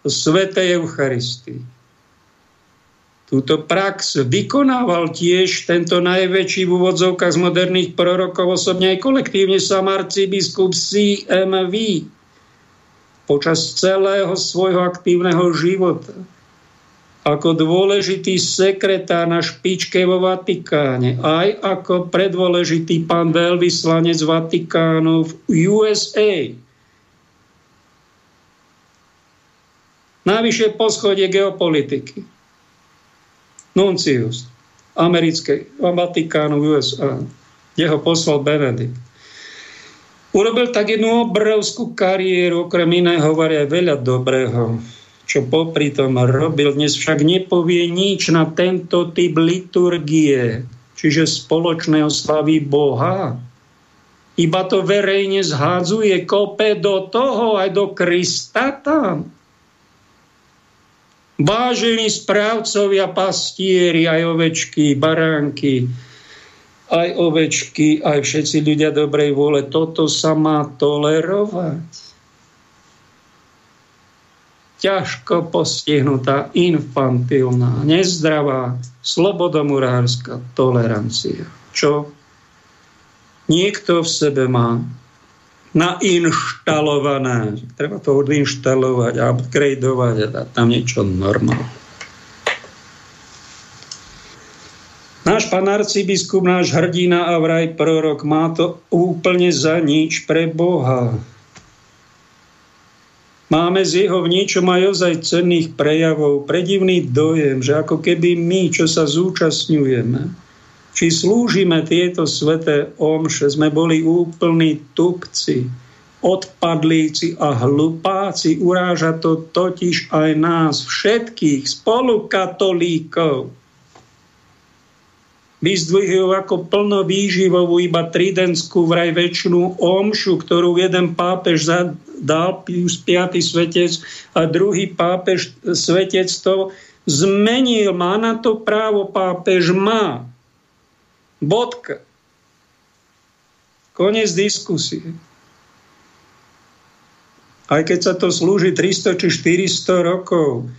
A: v Svetej Eucharistii. Túto prax vykonával tiež tento najväčší v úvodzovkách z moderných prorokov, osobne aj kolektívne sam arcibiskup CMV počas celého svojho aktívneho života ako dôležitý sekretár na špičke vo Vatikáne, aj ako predôležitý pán veľvyslanec Vatikánu v USA. Najvyššie poschodie geopolitiky. Nuncius americkej Vatikánu USA. Jeho poslal Benedikt. Urobil tak jednu obrovskú kariéru, okrem iného hovorí aj veľa dobrého čo popri tom robil. Dnes však nepovie nič na tento typ liturgie, čiže spoločné oslavy Boha. Iba to verejne zhádzuje, kope do toho, aj do Krista tam. Vážení správcovia, pastieri, aj ovečky, baránky, aj ovečky, aj všetci ľudia dobrej vôle, toto sa má tolerovať ťažko postihnutá, infantilná, nezdravá, slobodomurárska tolerancia. Čo niekto v sebe má nainštalované. Treba to odinštalovať, upgradeovať a dať tam niečo normálne. Náš pán arcibiskup, náš hrdina a vraj prorok má to úplne za nič pre Boha. Máme z jeho v niečom aj ozaj cenných prejavov, predivný dojem, že ako keby my, čo sa zúčastňujeme, či slúžime tieto sveté omše, sme boli úplní tupci, odpadlíci a hlupáci. Uráža to totiž aj nás, všetkých spolukatolíkov vyzdvihujú ako plnovýživovú iba tridentskú vraj väčšinu omšu, ktorú jeden pápež dal, Pius V. svetec a druhý pápež svetec to zmenil. Má na to právo, pápež má. Bodka. Konec diskusie. Aj keď sa to slúži 300 či 400 rokov,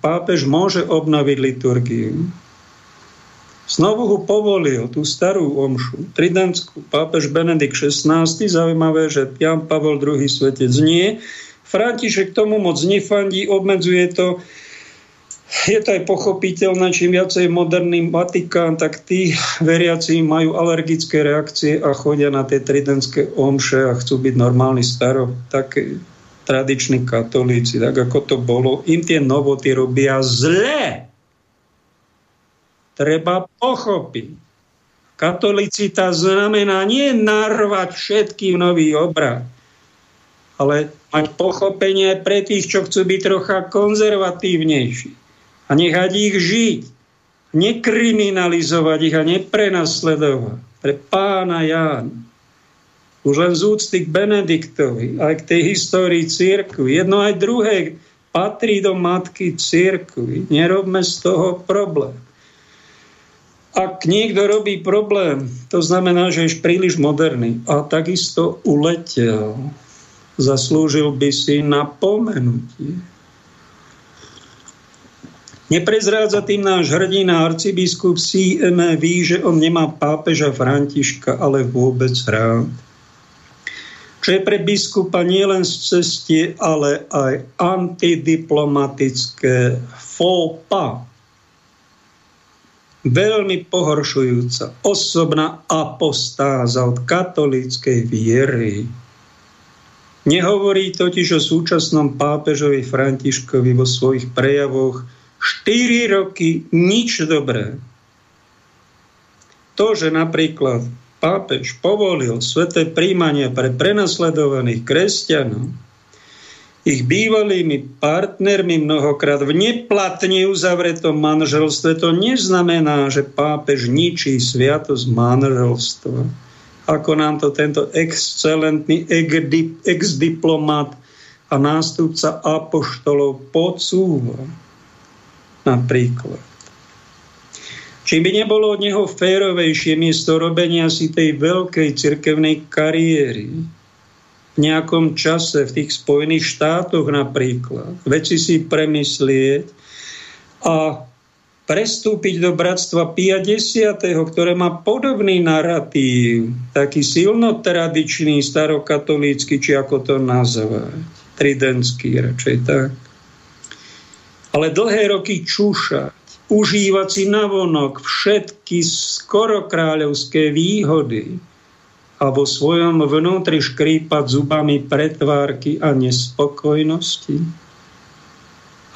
A: pápež môže obnoviť liturgiu. Znovu ho povolil, tú starú omšu, tridentskú, pápež Benedikt XVI, zaujímavé, že Jan Pavel II svetec nie. František tomu moc nefandí, obmedzuje to. Je to aj pochopiteľné, čím viacej moderný Vatikán, tak tí veriaci majú alergické reakcie a chodia na tie tridentské omše a chcú byť normálni staro, tak tradiční katolíci, tak ako to bolo. Im tie novoty robia zle treba pochopiť. Katolicita znamená nie narvať všetkým nový obrad, ale mať pochopenie pre tých, čo chcú byť trocha konzervatívnejší a nechať ich žiť, nekriminalizovať ich a neprenasledovať. Pre pána Ján. Už len z úcty k Benediktovi, aj k tej histórii církvy. Jedno aj druhé patrí do matky církvy. Nerobme z toho problém. Ak niekto robí problém, to znamená, že je príliš moderný a takisto uletel. Zaslúžil by si napomenutie. Neprezrádza tým náš hrdina arcibiskup C.M. ví, že on nemá pápeža Františka, ale vôbec rád. Čo je pre biskupa nielen z cestie, ale aj antidiplomatické faux pas. Veľmi pohoršujúca osobná apostáza od katolíckej viery. Nehovorí totiž o súčasnom pápežovi Františkovi vo svojich prejavoch 4 roky nič dobré. To, že napríklad pápež povolil sveté príjmanie pre prenasledovaných kresťanov, ich bývalými partnermi mnohokrát v neplatne uzavretom manželstve, to neznamená, že pápež ničí sviatosť manželstva. Ako nám to tento excelentný ex-diplomat a nástupca apoštolov podsúva napríklad. Či by nebolo od neho férovejšie miesto robenia si tej veľkej cirkevnej kariéry? V nejakom čase v tých Spojených štátoch napríklad, veci si premyslieť a prestúpiť do bratstva Pia X, ktoré má podobný narratív, taký silno tradičný, starokatolícky, či ako to nazvať, tridentský radšej tak ale dlhé roky čúšať, užívať si navonok všetky skoro kráľovské výhody a vo svojom vnútri škrípať zubami pretvárky a nespokojnosti.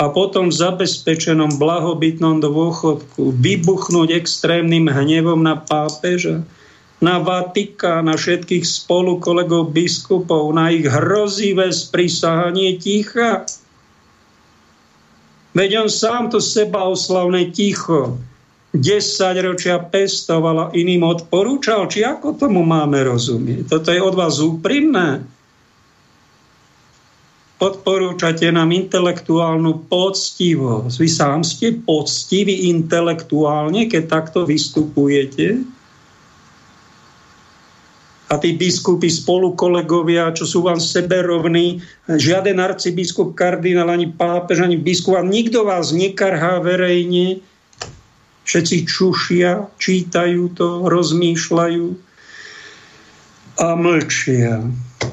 A: A potom v zabezpečenom blahobytnom dôchodku vybuchnúť extrémnym hnevom na pápeža, na Vatika, na všetkých spolu kolegov biskupov, na ich hrozivé sprisahanie ticha, Veď on sám to seba oslavné ticho 10 ročia pestoval a iným odporúčal. Či ako tomu máme rozumieť? Toto je od vás úprimné? Odporúčate nám intelektuálnu poctivosť. Vy sám ste poctiví intelektuálne, keď takto vystupujete? A tí biskupy spolu kolegovia, čo sú vám seberovní, žiaden arcibiskup, kardinál, ani pápež, ani biskup, a nikto vás nekarhá verejne, všetci čušia, čítajú to, rozmýšľajú a mlčia.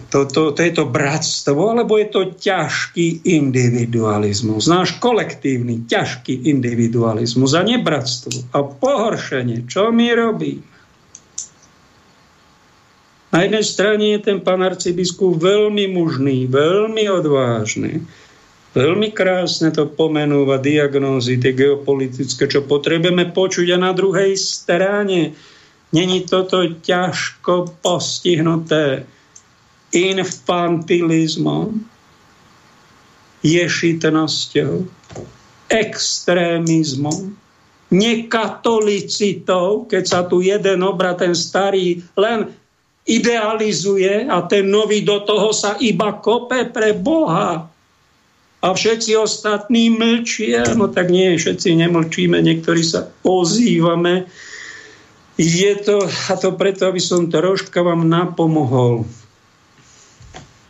A: Toto, to je to bratstvo, alebo je to ťažký individualizmus, náš kolektívny, ťažký individualizmus a nebratstvo a pohoršenie. Čo my robíme? Na jednej strane je ten pán arcibiskup veľmi mužný, veľmi odvážny. Veľmi krásne to pomenúva diagnózy, tie geopolitické, čo potrebujeme počuť. A na druhej strane není toto ťažko postihnuté infantilizmom, ješitnosťou, extrémizmom, nekatolicitou, keď sa tu jeden obrad, ten starý, len idealizuje a ten nový do toho sa iba kope pre Boha. A všetci ostatní mlčia, no tak nie, všetci nemlčíme, niektorí sa ozývame. Je to, a to preto, aby som troška vám napomohol,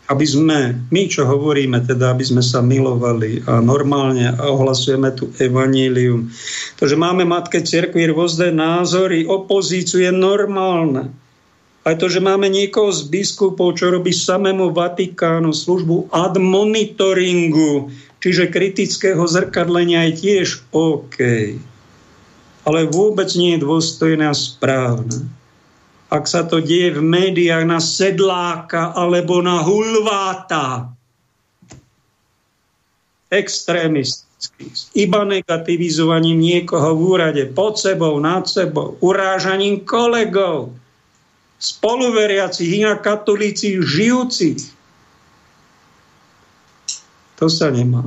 A: aby sme, my čo hovoríme, teda aby sme sa milovali a normálne ohlasujeme tu evanílium. To, že máme matke cerkvi rôzne názory, opozíciu je normálne. Aj to, že máme niekoho z biskupov, čo robí samému Vatikánu službu admonitoringu, čiže kritického zrkadlenia je tiež OK. Ale vôbec nie je dôstojné a správne. Ak sa to deje v médiách na sedláka alebo na hulváta, extrémisticky, iba negativizovaním niekoho v úrade, pod sebou, nad sebou, urážaním kolegov, spoluveriacich, inak katolíci žijúcich. To sa nemá.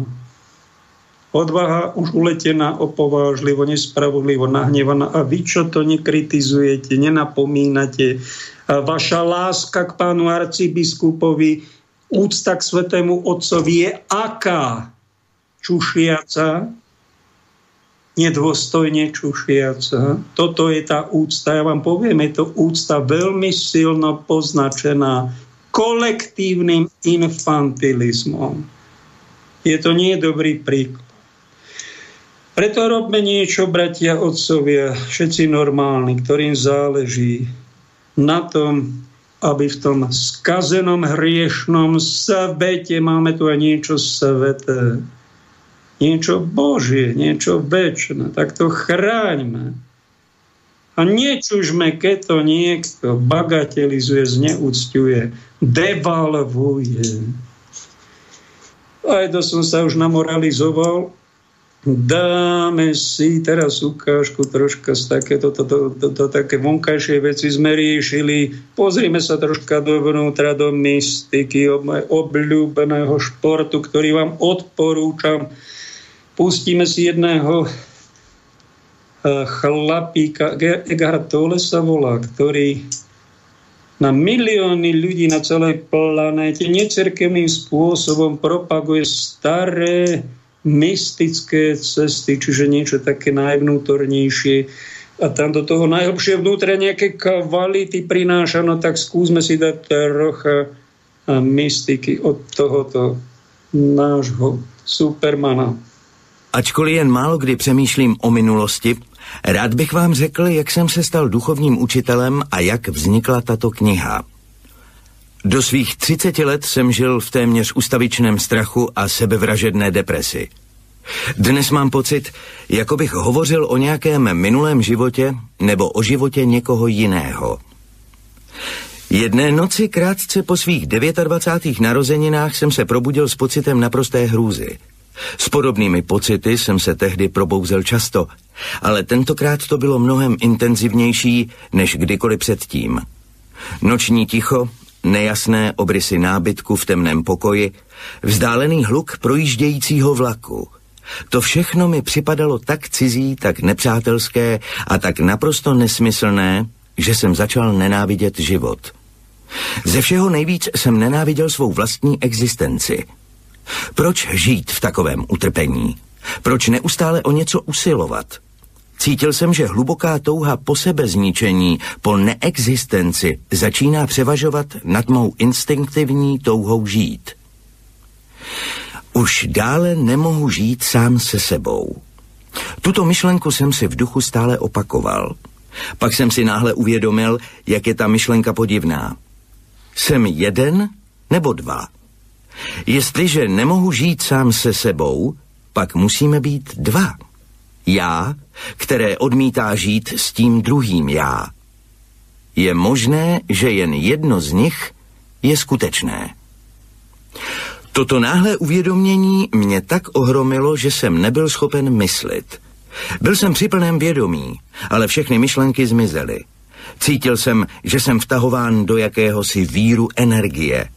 A: Odvaha už uletená, opovážlivo, nespravodlivo, nahnevaná. A vy, čo to nekritizujete, nenapomínate, a vaša láska k pánu arcibiskupovi, úcta k svetému otcovi je aká? Čušiaca, nedôstojne čušiaca. Toto je tá úcta. Ja vám poviem, je to úcta veľmi silno poznačená kolektívnym infantilizmom. Je to nie dobrý príklad. Preto robme niečo, bratia, otcovia, všetci normálni, ktorým záleží na tom, aby v tom skazenom hriešnom svete, máme tu aj niečo sveté, niečo Božie, niečo väčšie, tak to chráňme. A nečužme, keď to niekto bagatelizuje, zneúcťuje, devalvuje. Aj to som sa už namoralizoval, dáme si teraz ukážku troška z takéto to, to, to, to, také vonkajšie veci sme riešili. Pozrime sa troška dovnútra do mystiky, obľúbeného športu, ktorý vám odporúčam. Pustíme si jedného eh, chlapíka, Egar Tolle sa volá, ktorý na milióny ľudí na celej planéte necerkevným spôsobom propaguje staré mystické cesty, čiže niečo také najvnútornejšie a tam do toho najhlbšie vnútre nejaké kvality prináša, no tak skúsme si dať trocha mystiky od tohoto nášho supermana.
B: Ačkoliv jen málo kdy přemýšlím o minulosti, rád bych vám řekl, jak jsem se stal duchovním učitelem a jak vznikla tato kniha. Do svých 30 let jsem žil v téměř ustavičném strachu a sebevražedné depresi. Dnes mám pocit, jako bych hovořil o nějakém minulém životě nebo o životě někoho jiného. Jedné noci krátce po svých 29. narozeninách jsem se probudil s pocitem naprosté hrůzy. S podobnými pocity jsem se tehdy probouzel často, ale tentokrát to bylo mnohem intenzivnější než kdykoliv předtím. Noční ticho, nejasné obrysy nábytku v temném pokoji, vzdálený hluk projíždějícího vlaku. To všechno mi připadalo tak cizí, tak nepřátelské a tak naprosto nesmyslné, že jsem začal nenávidět život. Ze všeho nejvíc jsem nenáviděl svou vlastní existenci. Proč žít v takovém utrpení? Proč neustále o něco usilovat? Cítil jsem, že hluboká touha po sebezničení, po neexistenci začíná převažovat nad mou instinktivní touhou žít. Už dále nemohu žít sám se sebou. Tuto myšlenku jsem si v duchu stále opakoval. Pak jsem si náhle uvědomil, jak je ta myšlenka podivná. Jsem jeden nebo dva? Jestliže nemohu žít sám se sebou, pak musíme být dva. Já, které odmítá žít s tím druhým já. Je možné, že jen jedno z nich je skutečné. Toto náhle uvědomění mě tak ohromilo, že jsem nebyl schopen myslit. Byl jsem při plném vědomí, ale všechny myšlenky zmizely. Cítil jsem, že jsem vtahován do jakéhosi víru energie.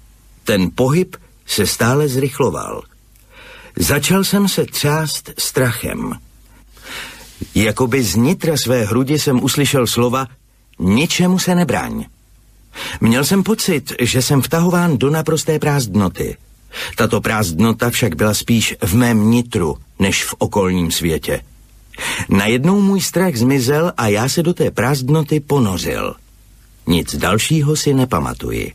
B: Ten pohyb se stále zrychloval. Začal jsem se třást strachem. Jakoby z nitra své hrudi jsem uslyšel slova Ničemu se nebraň. Měl jsem pocit, že jsem vtahován do naprosté prázdnoty. Tato prázdnota však byla spíš v mém nitru, než v okolním světě. Najednou můj strach zmizel a já se do té prázdnoty ponořil. Nic dalšího si nepamatuji.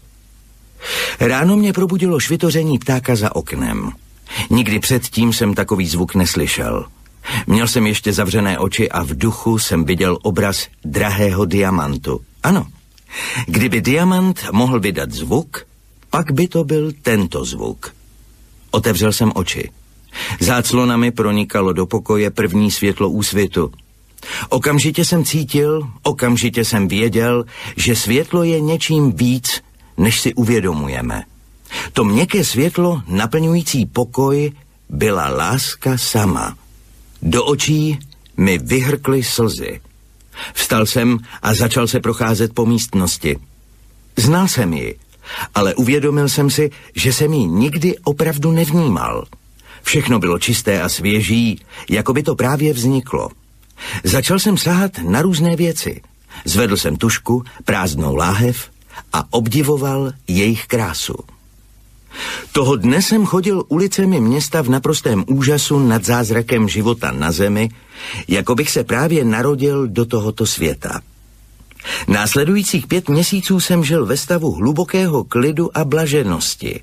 B: Ráno mě probudilo švitoření ptáka za oknem. Nikdy předtím jsem takový zvuk neslyšel. Měl jsem ještě zavřené oči a v duchu jsem viděl obraz drahého diamantu. Ano, kdyby diamant mohl vydat zvuk, pak by to byl tento zvuk. Otevřel jsem oči. Záclonami pronikalo do pokoje první světlo úsvitu. Okamžitě jsem cítil, okamžitě jsem věděl, že světlo je něčím víc, než si uvědomujeme. To měkké světlo, naplňující pokoj, byla láska sama. Do očí mi vyhrkly slzy. Vstal jsem a začal se procházet po místnosti. Znal jsem ji, ale uvědomil jsem si, že jsem ji nikdy opravdu nevnímal. Všechno bylo čisté a svěží, jako by to právě vzniklo. Začal jsem sahat na různé věci. Zvedl jsem tušku, prázdnou láhev a obdivoval jejich krásu. Toho dne jsem chodil ulicemi města v naprostém úžasu nad zázrakem života na zemi, jako bych se právě narodil do tohoto světa. Následujících pět měsíců jsem žil ve stavu hlubokého klidu a blaženosti.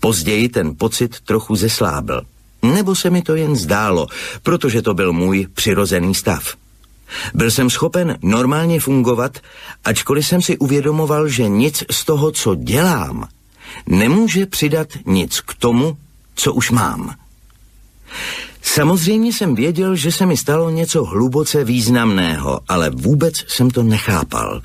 B: Později ten pocit trochu zeslábil. Nebo se mi to jen zdálo, protože to byl můj přirozený stav. Byl jsem schopen normálně fungovat, ačkoliv jsem si uvědomoval, že nic z toho, co dělám, nemůže přidat nic k tomu, co už mám. Samozřejmě jsem věděl, že se mi stalo něco hluboce významného, ale vůbec jsem to nechápal.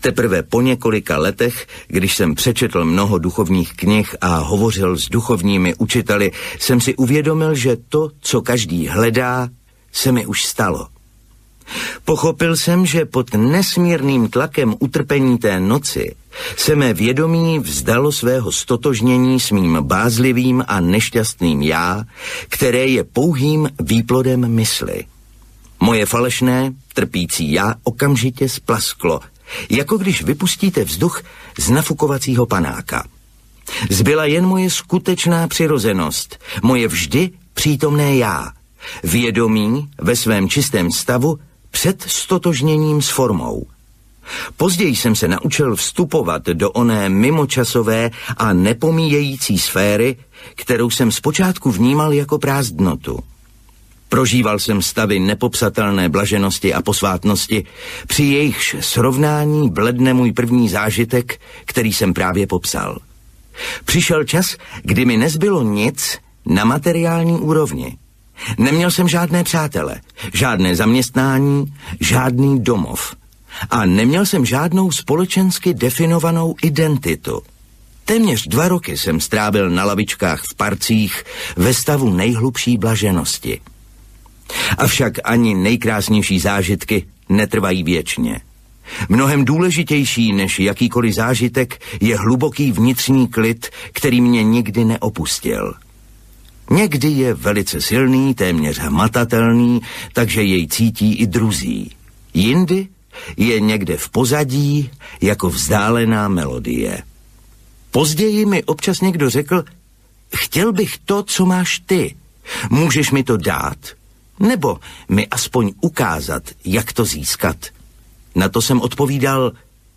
B: Teprve po několika letech, když jsem přečetl mnoho duchovních knih a hovořil s duchovními učiteli, jsem si uvědomil, že to, co každý hledá, se mi už stalo. Pochopil jsem, že pod nesmírným tlakem utrpení té noci se mé vědomí vzdalo svého stotožnění s mým bázlivým a nešťastným já, které je pouhým výplodem mysli. Moje falešné, trpící já okamžitě splasklo, jako když vypustíte vzduch z nafukovacího panáka. Zbyla jen moje skutečná přirozenost, moje vždy přítomné já, vědomí ve svém čistém stavu před stotožněním s formou. Později jsem se naučil vstupovat do oné mimočasové a nepomíjející sféry, kterou jsem zpočátku vnímal jako prázdnotu. Prožíval jsem stavy nepopsatelné blaženosti a posvátnosti, při jejichž srovnání bledne můj první zážitek, který jsem právě popsal. Přišel čas, kdy mi nezbylo nic na materiální úrovni. Neměl jsem žádné přátele, žádné zaměstnání, žádný domov. A neměl jsem žádnou společensky definovanou identitu. Téměř dva roky jsem strávil na lavičkách v parcích ve stavu nejhlubší blaženosti. Avšak ani nejkrásnější zážitky netrvají věčně. Mnohem důležitější než jakýkoliv zážitek je hluboký vnitřní klid, který mě nikdy neopustil. Někdy je velice silný, téměř hmatatelný, takže jej cítí i druzí. Jindy je někde v pozadí jako vzdálená melodie. Později mi občas někdo řekl, chtěl bych to, co máš ty. Můžeš mi to dát? Nebo mi aspoň ukázat, jak to získat? Na to jsem odpovídal,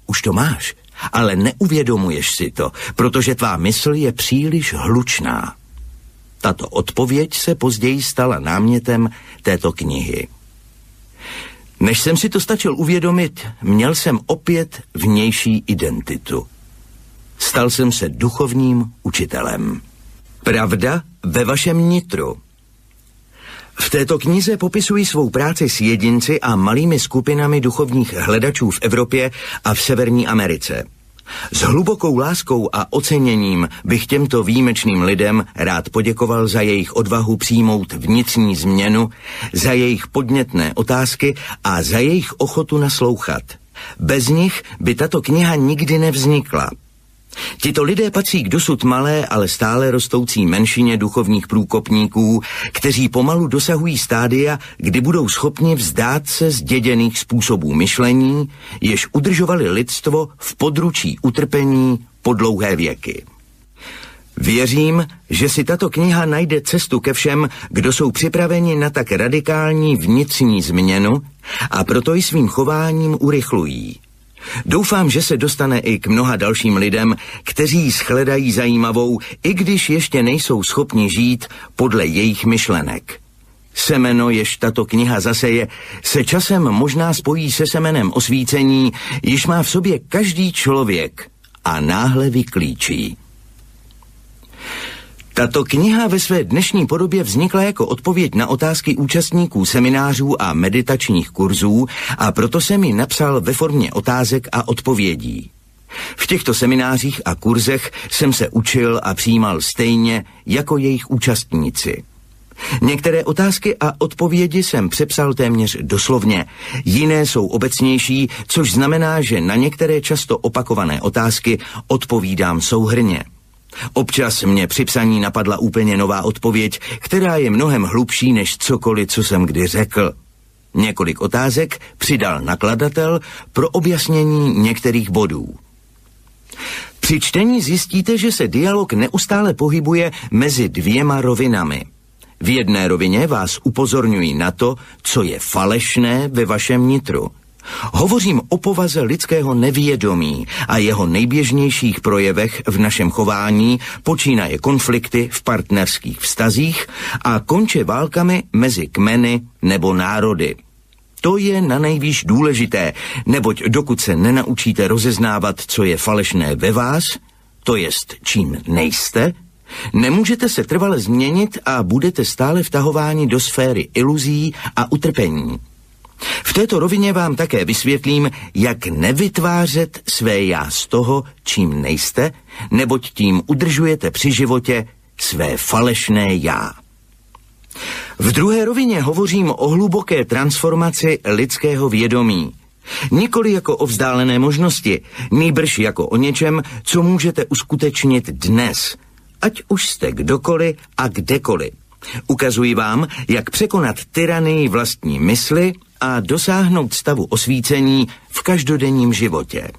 B: už to máš, ale neuvědomuješ si to, protože tvá mysl je příliš hlučná. Tato odpověď se později stala námětem této knihy. Než jsem si to stačil uvědomit, měl jsem opět vnější identitu. Stal jsem se duchovním učitelem. Pravda ve vašem nitru. V této knize popisuji svou práci s jedinci a malými skupinami duchovních hledačů v Evropě a v Severní Americe. S hlubokou láskou a oceněním bych těmto výjimečným lidem rád poděkoval za jejich odvahu přijmout vnitřní změnu, za jejich podnětné otázky a za jejich ochotu naslouchat. Bez nich by tato kniha nikdy nevznikla – Tito lidé patří k dosud malé, ale stále rostoucí menšině duchovních průkopníků, kteří pomalu dosahují stádia, kdy budou schopni vzdát se zděděných způsobů myšlení, jež udržovali lidstvo v područí utrpení po dlouhé věky. Věřím, že si tato kniha najde cestu ke všem, kdo jsou připraveni na tak radikální vnitřní změnu a proto i svým chováním urychlují. Doufám, že se dostane i k mnoha dalším lidem, kteří shledají zajímavou, i když ještě nejsou schopni žít podle jejich myšlenek. Semeno, jež tato kniha zaseje, se časem možná spojí se semenem osvícení, již má v sobě každý člověk a náhle vyklíčí. Tato kniha ve své dnešní podobě vznikla jako odpověď na otázky účastníků seminářů a meditačních kurzů a proto jsem ji napsal ve formě otázek a odpovědí. V těchto seminářích a kurzech jsem se učil a přijímal stejně jako jejich účastníci. Některé otázky a odpovědi jsem přepsal téměř doslovně, jiné jsou obecnější, což znamená, že na některé často opakované otázky odpovídám souhrně. Občas mě při psaní napadla úplně nová odpověď, která je mnohem hlubší než cokoliv, co jsem kdy řekl. Několik otázek přidal nakladatel pro objasnění některých bodů. Při čtení zjistíte, že se dialog neustále pohybuje mezi dvěma rovinami. V jedné rovině vás upozorňují na to, co je falešné ve vašem nitru – Hovořím o povaze lidského nevědomí a jeho nejběžnějších projevech v našem chování počínaje konflikty v partnerských vztazích a konče válkami mezi kmeny nebo národy. To je na nejvýš důležité, neboť dokud se nenaučíte rozeznávat, co je falešné ve vás, to jest čím nejste, nemůžete se trvale změnit a budete stále vtahováni do sféry iluzí a utrpení. V této rovině vám také vysvětlím, jak nevytvářet své já z toho, čím nejste, neboť tím udržujete při životě své falešné já. V druhé rovině hovořím o hluboké transformaci lidského vědomí. Nikoli jako o vzdálené možnosti, nýbrž jako o něčem, co můžete uskutečnit dnes, ať už jste kdokoliv a kdekoliv. Ukazuji vám, jak překonat tyranii vlastní mysli a dosáhnout stavu osvícení v každodenním životě.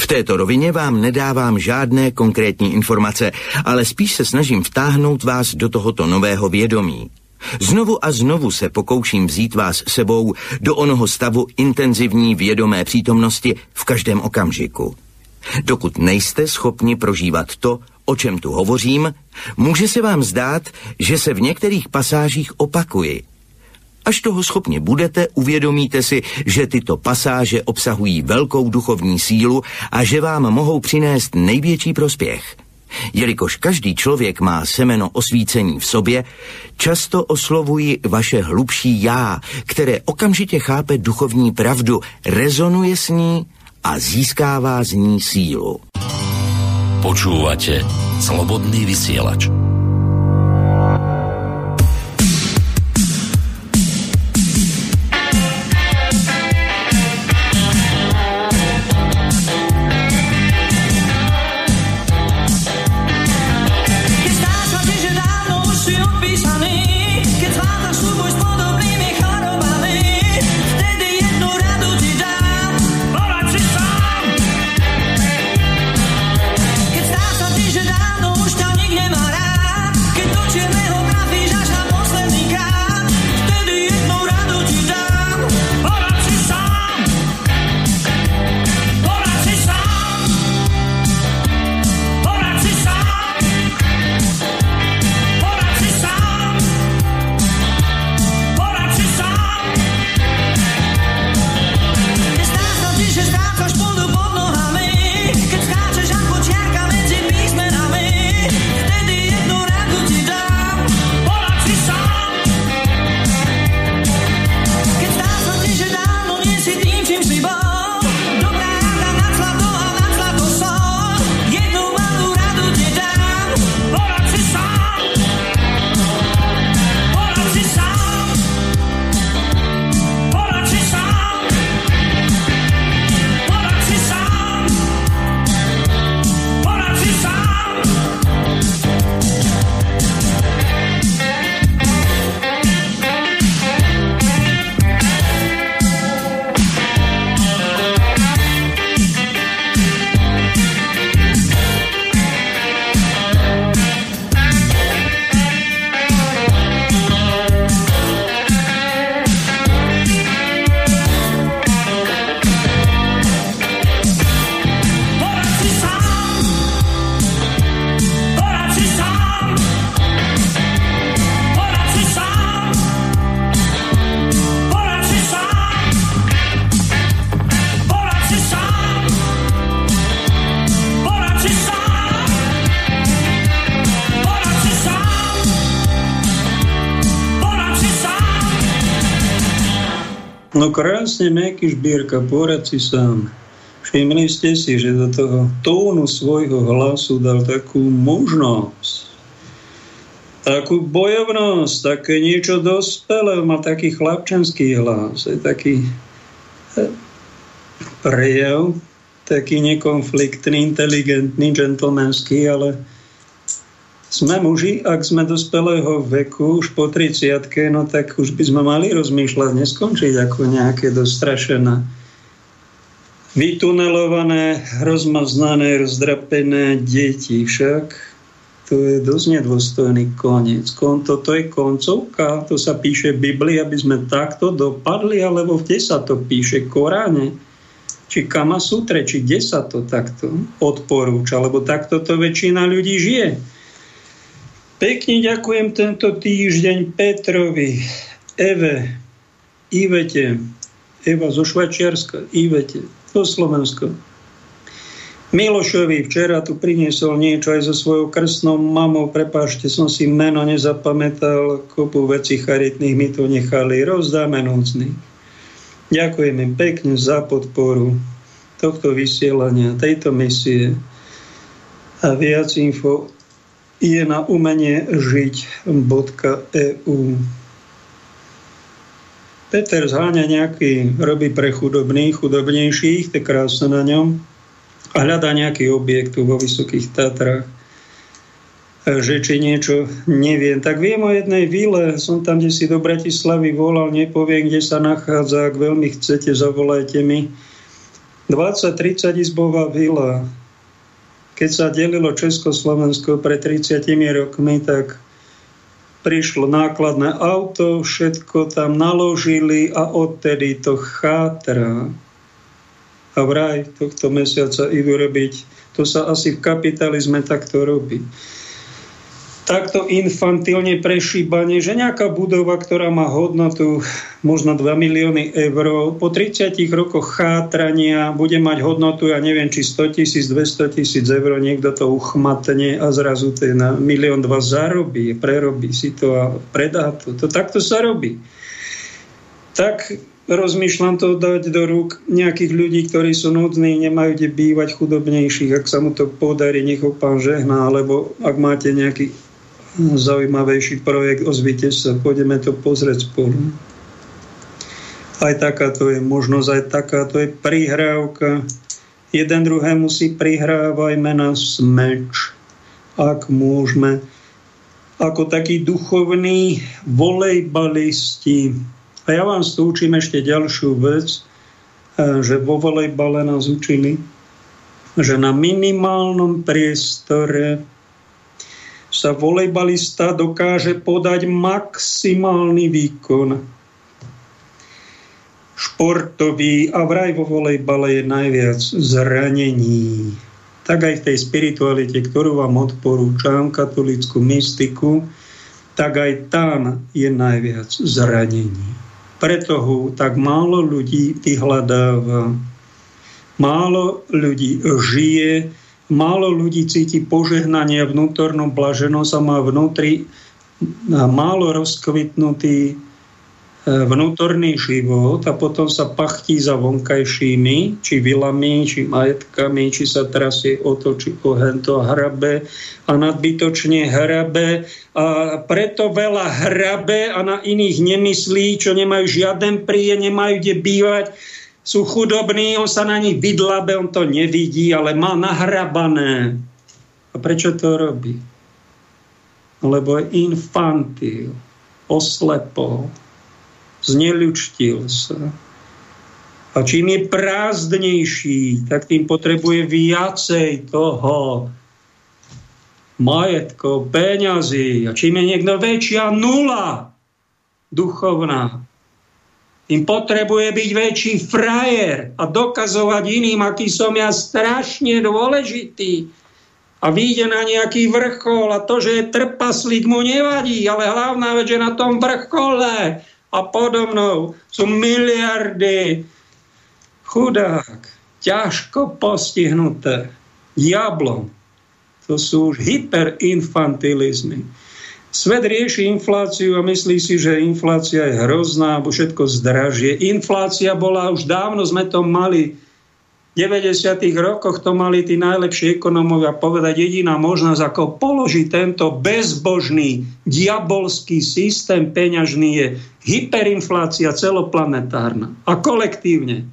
B: V této rovině vám nedávám žádné konkrétní informace, ale spíš se snažím vtáhnout vás do tohoto nového vědomí. Znovu a znovu se pokouším vzít vás sebou do onoho stavu intenzivní vědomé přítomnosti v každém okamžiku. Dokud nejste schopni prožívat to, o čem tu hovořím, může se vám zdát, že se v některých pasážích opakuji – Až toho schopni budete, uvědomíte si, že tyto pasáže obsahují velkou duchovní sílu a že vám mohou přinést největší prospěch. Jelikož každý člověk má semeno osvícení v sobě, často oslovuji vaše hlubší já, které okamžitě chápe duchovní pravdu, rezonuje s ní a získává z ní sílu.
C: Počúvate Slobodný vysielač.
A: No krásne meký šbírka, porad si sám. Všimli ste si, že do toho tónu svojho hlasu dal takú možnosť, takú bojovnosť, také niečo dospelé, má taký chlapčenský hlas, je taký eh, prejav taký nekonfliktný, inteligentný, gentlemanský, ale sme muži, ak sme dospelého veku, už po 30 no tak už by sme mali rozmýšľať, neskončiť ako nejaké dostrašené, vytunelované, rozmaznané, rozdrapené deti. Však to je dosť nedôstojný koniec. Kon, toto je koncovka, to sa píše v Biblii, aby sme takto dopadli, alebo kde sa to píše? Koráne? Či Kama Sutre, či kde sa to takto odporúča? Lebo takto to väčšina ľudí žije Pekne ďakujem tento týždeň Petrovi, Eve, Ivete, Eva zo Švačiarska, Ivete, zo Slovenska. Milošovi včera tu priniesol niečo aj so svojou krstnou mamou. Prepášte, som si meno nezapamätal. Kopu veci charitných mi to nechali. Rozdáme núcný. Ďakujem im pekne za podporu tohto vysielania, tejto misie. A viac info je na umenie žiť.eu. Peter zháňa nejaký, robí pre chudobných, chudobnejších, to krásne na ňom, a hľadá nejaký objekt vo Vysokých Tatrách že či niečo neviem. Tak viem o jednej vile, som tam, kde si do Bratislavy volal, nepoviem, kde sa nachádza, ak veľmi chcete, zavolajte mi. 20-30 izbová vila, keď sa delilo Československo pred 30 rokmi, tak prišlo nákladné auto, všetko tam naložili a odtedy to chátra. A vraj tohto mesiaca idú robiť, to sa asi v kapitalizme takto robí takto infantilne prešíbanie, že nejaká budova, ktorá má hodnotu možno 2 milióny eur, po 30 rokoch chátrania bude mať hodnotu, ja neviem, či 100 tisíc, 200 tisíc eur, niekto to uchmatne a zrazu na milión dva zarobí, prerobí si to a predá to. to takto sa robí. Tak rozmýšľam to dať do rúk nejakých ľudí, ktorí sú nudní, nemajú kde bývať chudobnejších, ak sa mu to podarí, nech ho pán žehná, alebo ak máte nejaký zaujímavejší projekt, ozvite sa, pôjdeme to pozrieť spolu. Aj takáto je možnosť, aj takáto je prihrávka. Jeden druhému si prihrávajme na smeč, ak môžeme. Ako takí duchovní volejbalisti. A ja vám stúčim ešte ďalšiu vec, e, že vo volejbale nás učili, že na minimálnom priestore sa volejbalista dokáže podať maximálny výkon. Športový a vraj vo volejbale je najviac zranení. Tak aj v tej spiritualite, ktorú vám odporúčam, katolickú mystiku, tak aj tam je najviac zranení. Preto ho tak málo ľudí vyhľadáva. Málo ľudí žije málo ľudí cíti požehnanie, vnútornú blaženosť a má vnútri málo rozkvitnutý e, vnútorný život a potom sa pachtí za vonkajšími, či vilami, či majetkami, či sa trasie o to, či o hento hrabe a nadbytočne hrabe. A preto veľa hrabe a na iných nemyslí, čo nemajú žiaden príjem, nemajú kde bývať sú chudobní, on sa na nich vydlabe, on to nevidí, ale má nahrabané. A prečo to robí? Lebo je infantil, oslepol, zneľučtil sa. A čím je prázdnejší, tak tým potrebuje viacej toho majetkov, peňazí. A čím je niekto väčšia nula duchovná, im potrebuje byť väčší frajer a dokazovať iným, aký som ja strašne dôležitý. A vyjde na nejaký vrchol a to, že je trpaslík, mu nevadí, ale hlavná vec, že na tom vrchole a podo mnou sú miliardy chudák, ťažko postihnuté diablom. To sú už hyperinfantilizmy. Svet rieši infláciu a myslí si, že inflácia je hrozná, alebo všetko zdražie. Inflácia bola už dávno, sme to mali v 90. rokoch to mali tí najlepší ekonomovia povedať, jediná možnosť, ako položiť tento bezbožný, diabolský systém peňažný je hyperinflácia celoplanetárna a kolektívne.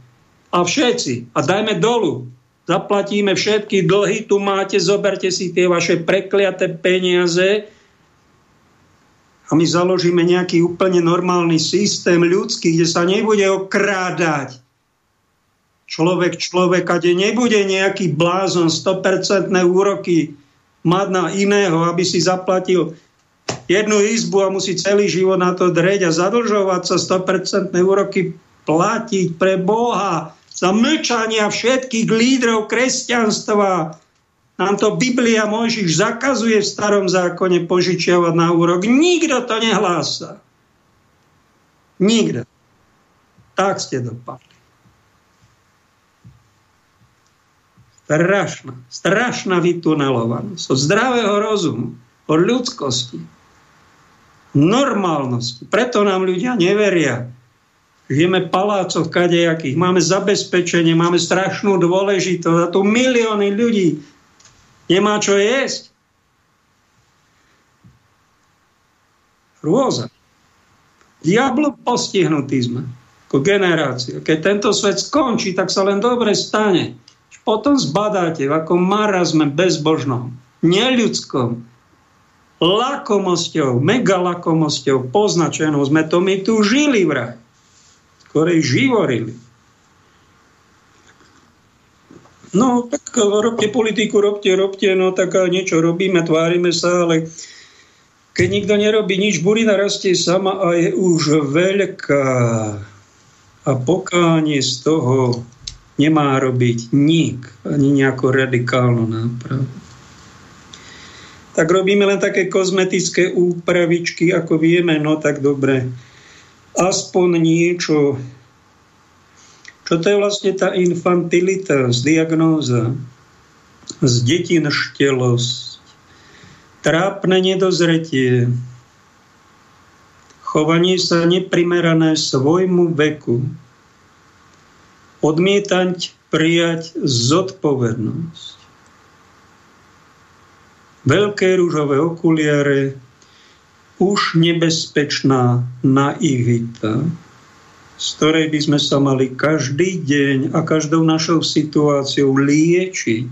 A: A všetci. A dajme dolu zaplatíme všetky dlhy, tu máte, zoberte si tie vaše prekliaté peniaze a my založíme nejaký úplne normálny systém ľudský, kde sa nebude okrádať človek človeka, kde nebude nejaký blázon 100% úroky mať na iného, aby si zaplatil jednu izbu a musí celý život na to dreť a zadlžovať sa 100% úroky platiť pre Boha za mlčania všetkých lídrov kresťanstva. Nám to Biblia Mojžiš zakazuje v starom zákone požičiavať na úrok. Nikto to nehlása. Nikto. Tak ste dopadli. Strašná, strašná vytunelovanosť od zdravého rozumu, od ľudskosti, normálnosti. Preto nám ľudia neveria. Žijeme v palácoch kadejakých, máme zabezpečenie, máme strašnú dôležitosť a tu milióny ľudí nemá čo jesť. Rôza. Diablo postihnutý sme ako generácia. Keď tento svet skončí, tak sa len dobre stane. Potom zbadáte, v akom marazme bezbožnom, neľudskom, lakomosťou, megalakomosťou poznačenou sme to my tu žili vraj ktorej živorili. No, tak robte politiku, robte, robte, no tak niečo robíme, tvárime sa, ale keď nikto nerobí nič, burina rastie sama a je už veľká. A pokánie z toho nemá robiť nik, ani nejakú radikálnu nápravu. Tak robíme len také kozmetické úpravičky, ako vieme, no tak dobre aspoň niečo. Čo to je vlastne tá infantilita, z diagnóza, z detinštelosť, trápne nedozretie, chovanie sa neprimerané svojmu veku, odmietať prijať zodpovednosť. Veľké rúžové okuliare, už nebezpečná naivita, z ktorej by sme sa mali každý deň a každou našou situáciou liečiť.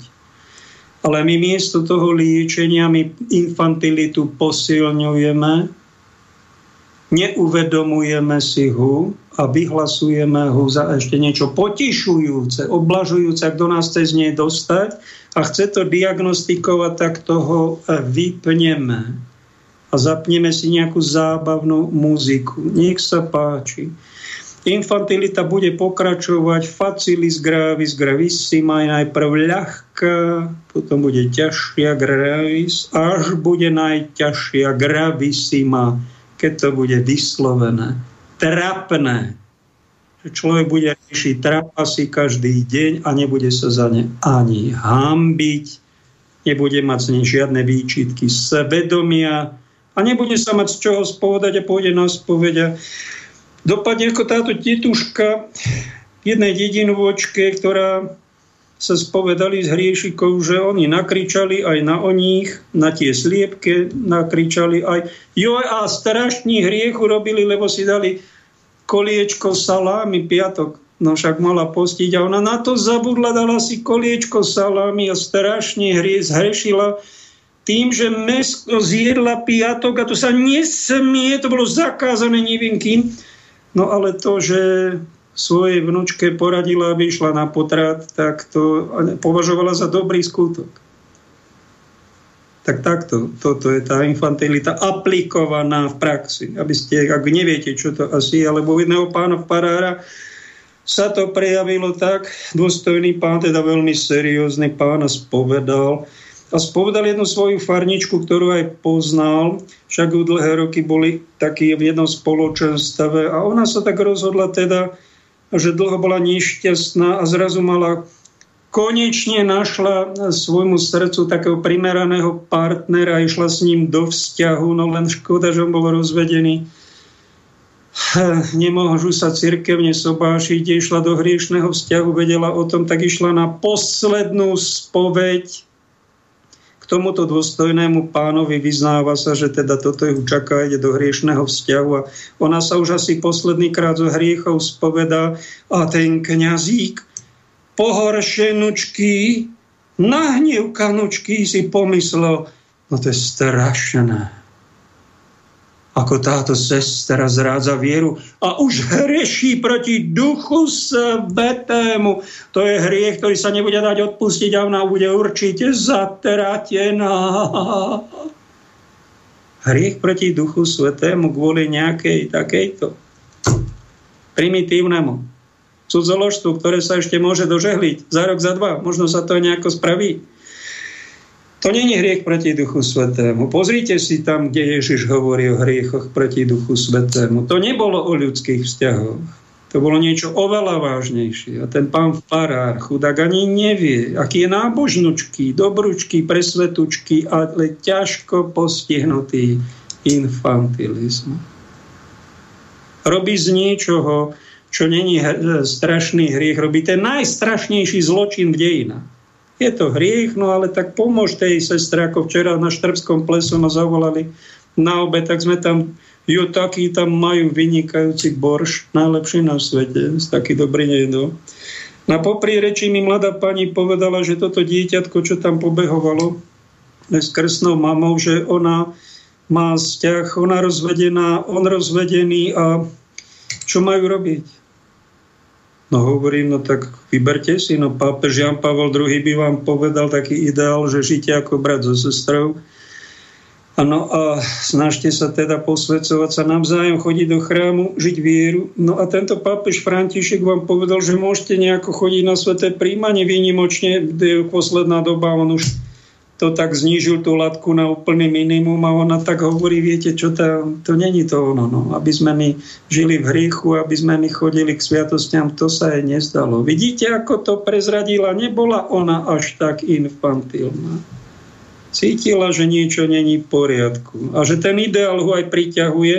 A: Ale my miesto toho liečenia my infantilitu posilňujeme, neuvedomujeme si ho a vyhlasujeme ho za ešte niečo potišujúce, oblažujúce, ak do nás chce z nej dostať a chce to diagnostikovať, tak toho vypneme a zapneme si nejakú zábavnú muziku. Nech sa páči. Infantilita bude pokračovať facilis gravis gravissima, je najprv ľahká, potom bude ťažšia gravis, až bude najťažšia gravissima, keď to bude vyslovené. Trapné. Človek bude riešiť trapasy každý deň a nebude sa za ne ani hambiť, nebude mať z nej žiadne výčitky svedomia, a nebude sa mať z čoho spovedať a pôjde na spoveď. Dopadne ako táto tituška jednej dedinovočke, ktorá sa spovedali s hriešikov, že oni nakričali aj na o nich, na tie sliepke nakričali aj jo a strašný hriechu robili, lebo si dali koliečko salámy piatok. No však mala postiť a ona na to zabudla, dala si koliečko salámy a strašne hrie, zhrešila tým, že mesko zjedla piatok a to sa nesmie, to bolo zakázané nevinkým. No ale to, že svojej vnúčke poradila, aby išla na potrat, tak to považovala za dobrý skutok. Tak takto, toto je tá infantilita aplikovaná v praxi. Aby ste, ak neviete, čo to asi je, alebo jedného pána v Parára sa to prejavilo tak, dôstojný pán, teda veľmi seriózny pán spovedal, a spovedal jednu svoju farničku, ktorú aj poznal, však u dlhé roky boli takí v jednom spoločenstve a ona sa tak rozhodla teda, že dlho bola nešťastná a zrazu mala konečne našla svojmu srdcu takého primeraného partnera a išla s ním do vzťahu, no len škoda, že on bol rozvedený. Nemôžu sa cirkevne sobášiť, išla do hriešného vzťahu, vedela o tom, tak išla na poslednú spoveď tomuto dôstojnému pánovi vyznáva sa, že teda toto ju čaká, ide do hriešného vzťahu a ona sa už asi posledný krát zo hriechov spovedá a ten kňazík pohoršenučky, nahnevkanučky si pomyslel, no to je strašné ako táto sestra zrádza vieru a už hreší proti duchu svetému. To je hriech, ktorý sa nebude dať odpustiť a ona bude určite zatratená. Hriech proti duchu svetému kvôli nejakej takejto primitívnemu cudzoložstvu, ktoré sa ešte môže dožehliť za rok, za dva. Možno sa to nejako spraví. To není hriech proti Duchu Svetému. Pozrite si tam, kde Ježiš hovorí o hriechoch proti Duchu Svetému. To nebolo o ľudských vzťahoch. To bolo niečo oveľa vážnejšie. A ten pán farár, chudák, ani nevie, aký je nábožnučký, dobručký, presvetučký, ale ťažko postihnutý infantilizm. Robí z niečoho, čo není strašný hriech, robí ten najstrašnejší zločin v dejinách je to hriech, no ale tak pomôž tej sestre, ako včera na Štrbskom plesu ma zavolali na obe, tak sme tam, jo, taký tam majú vynikajúci borš, najlepší na svete, taký dobrý nejedol. Na popri reči mi mladá pani povedala, že toto dieťatko, čo tam pobehovalo s krstnou mamou, že ona má vzťah, ona rozvedená, on rozvedený a čo majú robiť? No hovorím, no tak vyberte si, no pápež Jan Pavel II by vám povedal taký ideál, že žite ako brat so sestrou. Ano a snažte sa teda posvedcovať sa navzájom, chodiť do chrámu, žiť vieru. No a tento pápež František vám povedal, že môžete nejako chodiť na sveté príjmanie výnimočne, kde je posledná doba, on už to tak znížil tú latku na úplný minimum a ona tak hovorí, viete čo, to, to není to ono, no. aby sme my žili v hriechu, aby sme my chodili k sviatostiam, to sa jej nezdalo. Vidíte, ako to prezradila? Nebola ona až tak infantilná. Cítila, že niečo není v poriadku a že ten ideál ho aj priťahuje,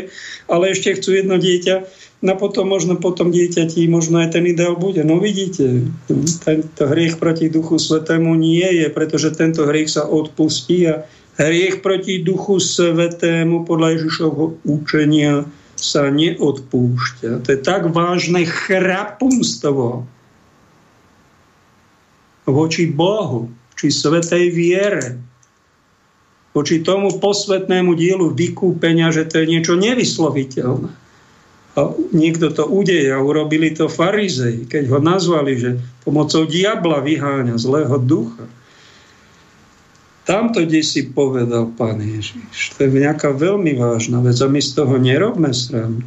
A: ale ešte chcú jedno dieťa, No potom možno potom dieťati, možno aj ten ideál bude. No vidíte, tento hriech proti Duchu Svetému nie je, pretože tento hriech sa odpustí a hriech proti Duchu Svetému podľa Ježišovho učenia sa neodpúšťa. To je tak vážne chrapumstvo voči Bohu, či svetej viere, voči tomu posvetnému dielu vykúpenia, že to je niečo nevysloviteľné. A niekto to udeje a urobili to farizej, keď ho nazvali, že pomocou diabla vyháňa zlého ducha. Tamto, kde si povedal Pán Ježiš, to je nejaká veľmi vážna vec a my z toho nerobme srandu.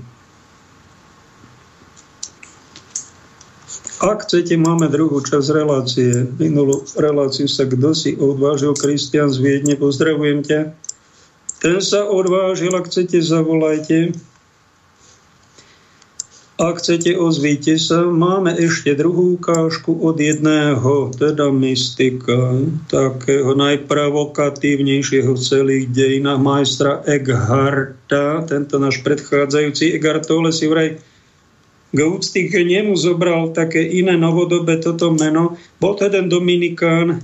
A: Ak chcete, máme druhú časť relácie. Minulú reláciu sa kto si odvážil, Kristian z Viedne, pozdravujem ťa. Ten sa odvážil, ak chcete, zavolajte. Ak chcete, ozvíte sa. Máme ešte druhú ukážku od jedného, teda mystika, takého najpravokatívnejšieho v celých dejinách majstra Eggharta. Tento náš predchádzajúci Eggart Tolle si vraj k úcty k nemu zobral také iné novodobé toto meno. Bol to jeden Dominikán,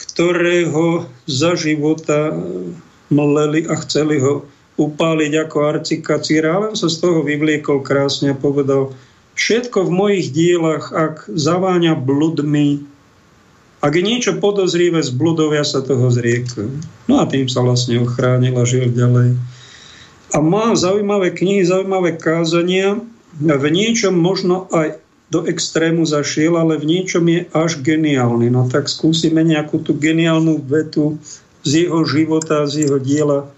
A: ktorého za života mleli a chceli ho upáliť ako arcikacíra, ale sa z toho vyvliekol krásne a povedal, všetko v mojich dielach, ak zaváňa bludmi, ak je niečo podozrivé z bludov, ja sa toho zriekam. No a tým sa vlastne ochránil a žil ďalej. A má zaujímavé knihy, zaujímavé kázania. V niečom možno aj do extrému zašiel, ale v niečom je až geniálny. No tak skúsime nejakú tú geniálnu vetu z jeho života, z jeho diela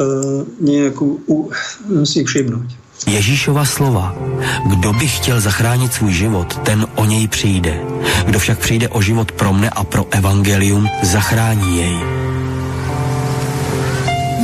A: E, nejakú si všimnúť.
D: Ježíšova slova. Kdo by chtěl zachránit svůj život, ten o něj přijde. Kdo však přijde o život pro mne a pro evangelium, zachrání jej.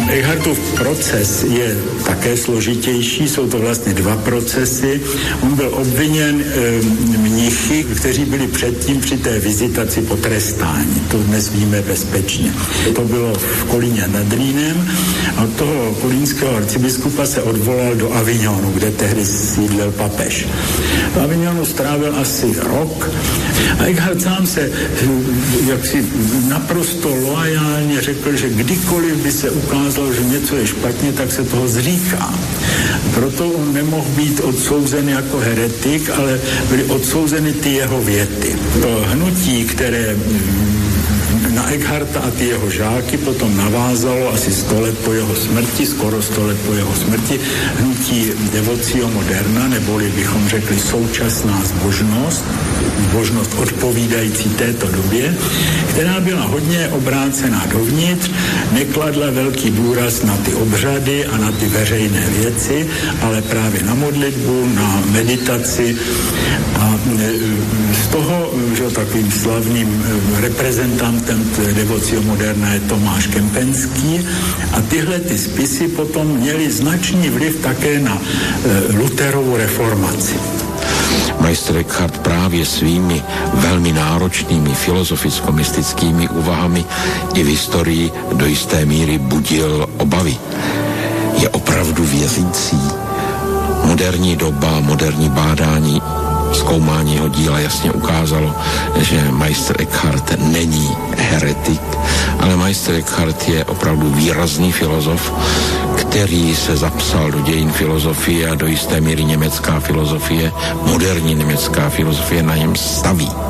E: Echartův proces je také složitější, jsou to vlastně dva procesy. On byl obviněn e, mnichy, kteří byli předtím při té vizitaci potrestáni. To dnes víme bezpečně. To bylo v Kolíně nad Rýnem a od toho kolínského arcibiskupa se odvolal do Avignonu, kde tehdy sídlil papež. V Avignonu strávil asi rok a Eckhart sám se eh, jaksi naprosto loajálně řekl, že kdykoliv by se ukázal myslel, že něco je špatně, tak se toho zříká. Proto on nemohl být odsouzen jako heretik, ale byly odsouzeny ty jeho věty. To hnutí, které Eckharta a ty jeho žáky potom navázalo asi 100 let po jeho smrti, skoro 100 let po jeho smrti, hnutí Devocio Moderna, neboli bychom řekli současná zbožnost, zbožnost odpovídající této době, která byla hodně obrácená dovnitř, nekladla velký důraz na ty obřady a na ty veřejné věci, ale právě na modlitbu, na meditaci. A e, z toho, že takovým slavným e, reprezentantem Devocio Moderna je Tomáš Kempenský a tyhle ty spisy potom měly značný vliv také na e, Luterovou reformaci.
F: Majster Eckhart právě svými velmi náročnými filozoficko-mystickými úvahami i v historii do jisté míry budil obavy. Je opravdu věřící. Moderní doba, moderní bádání zkoumání jeho díla jasně ukázalo, že majster Eckhart není heretik, ale majster Eckhart je opravdu výrazný filozof, který se zapsal do dějin filozofie a do jisté míry německá filozofie, moderní německá filozofie na něm staví.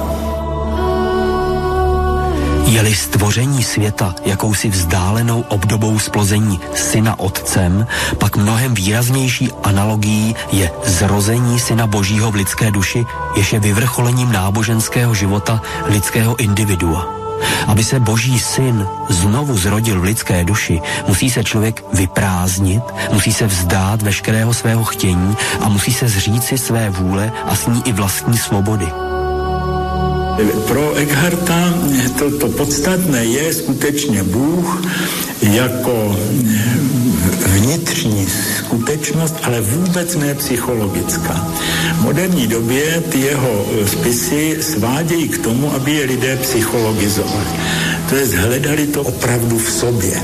D: Je-li stvoření světa jakousi vzdálenou obdobou splození syna otcem, pak mnohem výraznější analogií je zrození syna božího v lidské duši, jež je vyvrcholením náboženského života lidského individua. Aby se boží syn znovu zrodil v lidské duši, musí se člověk vyprázdnit, musí se vzdát veškerého svého chtění a musí se zříci své vůle a s ní i vlastní svobody.
E: Pro Eckharta to, to podstatné je skutečně Bůh jako vnitřní skutečnost, ale vůbec ne psychologická. V moderní době ty jeho spisy svádějí k tomu, aby je lidé psychologizovali. To je hledali to opravdu v sobě.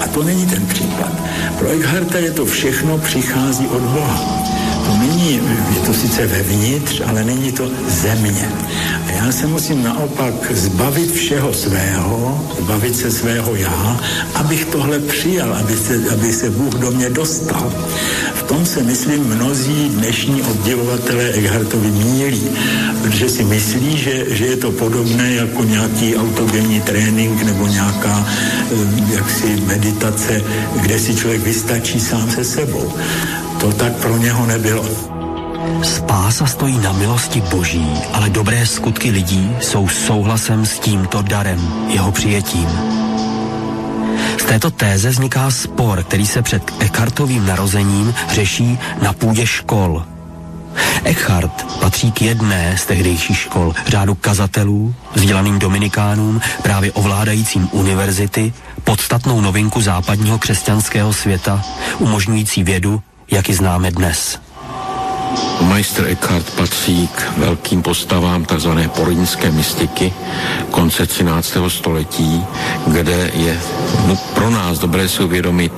E: A to není ten případ. Pro Eckharta je to všechno přichází od Boha to není, je to sice vevnitř, ale není to země. Já se musím naopak zbavit všeho svého, zbavit se svého já, abych tohle přijal, aby se, aby se Bůh do mě dostal. V tom se, myslím, mnozí dnešní obdivovatelé Eckhartovi mílí, protože si myslí, že, že je to podobné jako nějaký autogenní trénink nebo nějaká eh, jaksi meditace, kde si člověk vystačí sám se sebou. To tak pro něho nebylo.
D: Spása stojí na milosti boží, ale dobré skutky lidí jsou souhlasem s tímto darem, jeho přijetím. Z této téze vzniká spor, který se před Eckhartovým narozením řeší na půdě škol. Eckhart patří k jedné z tehdejších škol řádu kazatelů, vzdělaným dominikánům, právě ovládajícím univerzity, podstatnou novinku západního křesťanského světa, umožňující vědu jak ji známe dnes.
F: Majster Eckhart patří k velkým postavám tzv. porínské mystiky konce 13. století, kde je no, pro nás dobré si uvědomit,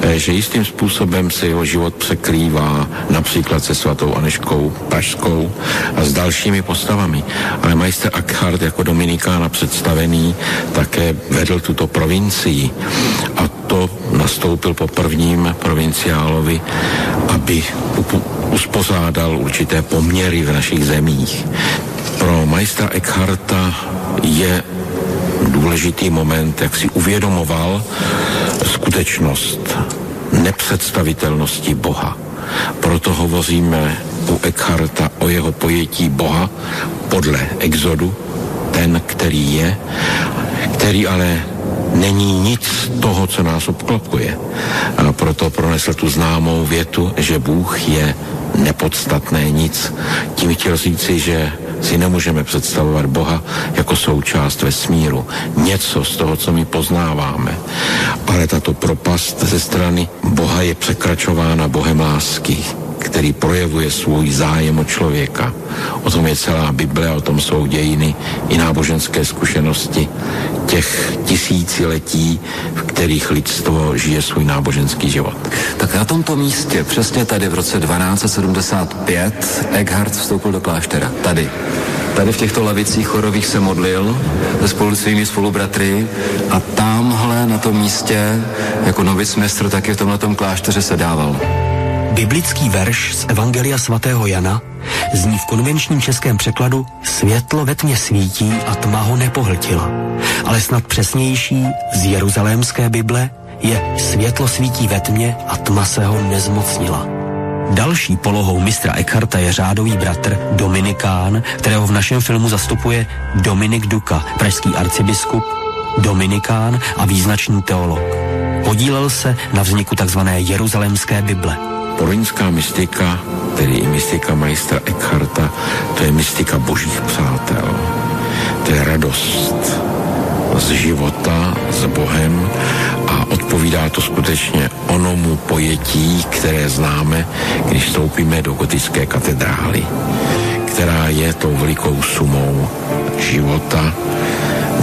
F: eh, že jistým způsobem se jeho život překrývá například se svatou Aneškou Pražskou a s dalšími postavami. Ale majster Eckhart jako dominikána představený také vedl tuto provincii a to nastoupil po prvním provinciálovi, aby uspořádal určité poměry v našich zemích. Pro majstra Eckharta je důležitý moment, jak si uvědomoval skutečnost nepředstavitelnosti Boha. Proto hovoříme u Eckharta o jeho pojetí Boha podle exodu, ten, který je, který ale není nic z toho, co nás obklopuje. A proto pronesl tu známou větu, že Bůh je nepodstatné nic. Tím chtěl říci, že si nemůžeme představovat Boha jako součást vesmíru. Něco z toho, co my poznáváme. Ale tato propast ze strany Boha je překračována Bohem lásky který projevuje svůj zájem o člověka. O tom je celá Bible, o tom jsou dějiny i náboženské zkušenosti těch tisíciletí, v kterých lidstvo žije svůj náboženský život.
G: Tak na tomto místě, přesně tady v roce 1275, Eckhart vstoupil do kláštera. Tady. Tady v těchto lavicích chorových se modlil spolu s svými spolubratry a tamhle na tom místě jako novic mistr taky v tomhle klášteře se dával.
D: Biblický verš z Evangelia svatého Jana zní v konvenčním českém překladu Světlo ve tmě svítí a tma ho nepohltila. Ale snad přesnější z jeruzalémské Bible je Světlo svítí ve tmě a tma se ho nezmocnila. Další polohou mistra Eckharta je řádový bratr Dominikán, kterého v našem filmu zastupuje Dominik Duka, pražský arcibiskup, Dominikán a význačný teolog. Podílel se na vzniku tzv. Jeruzalémské Bible.
F: Porinská mystika, tedy i mystika majstra Eckharta, to je mystika božích přátel. To je radost z života s Bohem a odpovídá to skutečně onomu pojetí, které známe, když vstoupíme do gotické katedrály, která je tou velikou sumou života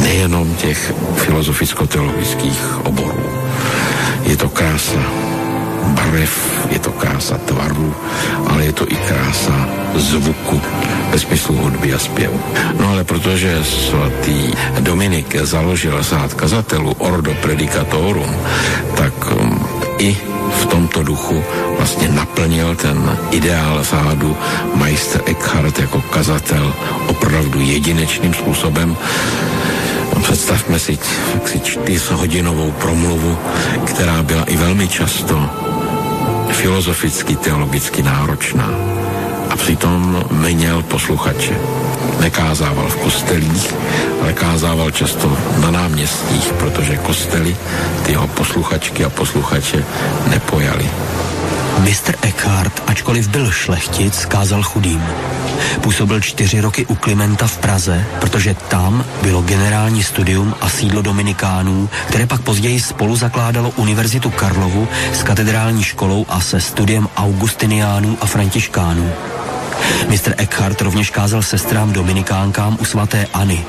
F: nejenom těch filozoficko-teologických oborů. Je to krása barev, je to krása tvaru, ale je to i krása zvuku ve smyslu hudby a zpěvu. No ale protože svatý Dominik založil sád kazatelů Ordo Predicatorum, tak um, i v tomto duchu vlastně naplnil ten ideál sádu majster Eckhart jako kazatel opravdu jedinečným způsobem představme si, si čtyřhodinovou promluvu, která byla i velmi často filozoficky, teologicky náročná. A přitom měl posluchače. Nekázával v kostelích, ale kázával často na náměstích, protože kostely ty jeho posluchačky a posluchače nepojali.
D: Mr. Eckhart, ačkoliv byl šlechtic, kázal chudým. Působil čtyři roky u Klimenta v Praze, protože tam bylo generální studium a sídlo Dominikánů, které pak později spolu zakládalo Univerzitu Karlovu s katedrální školou a se studiem Augustiniánů a Františkánů. Mr. Eckhart rovněž kázal sestrám Dominikánkám u svatéAny.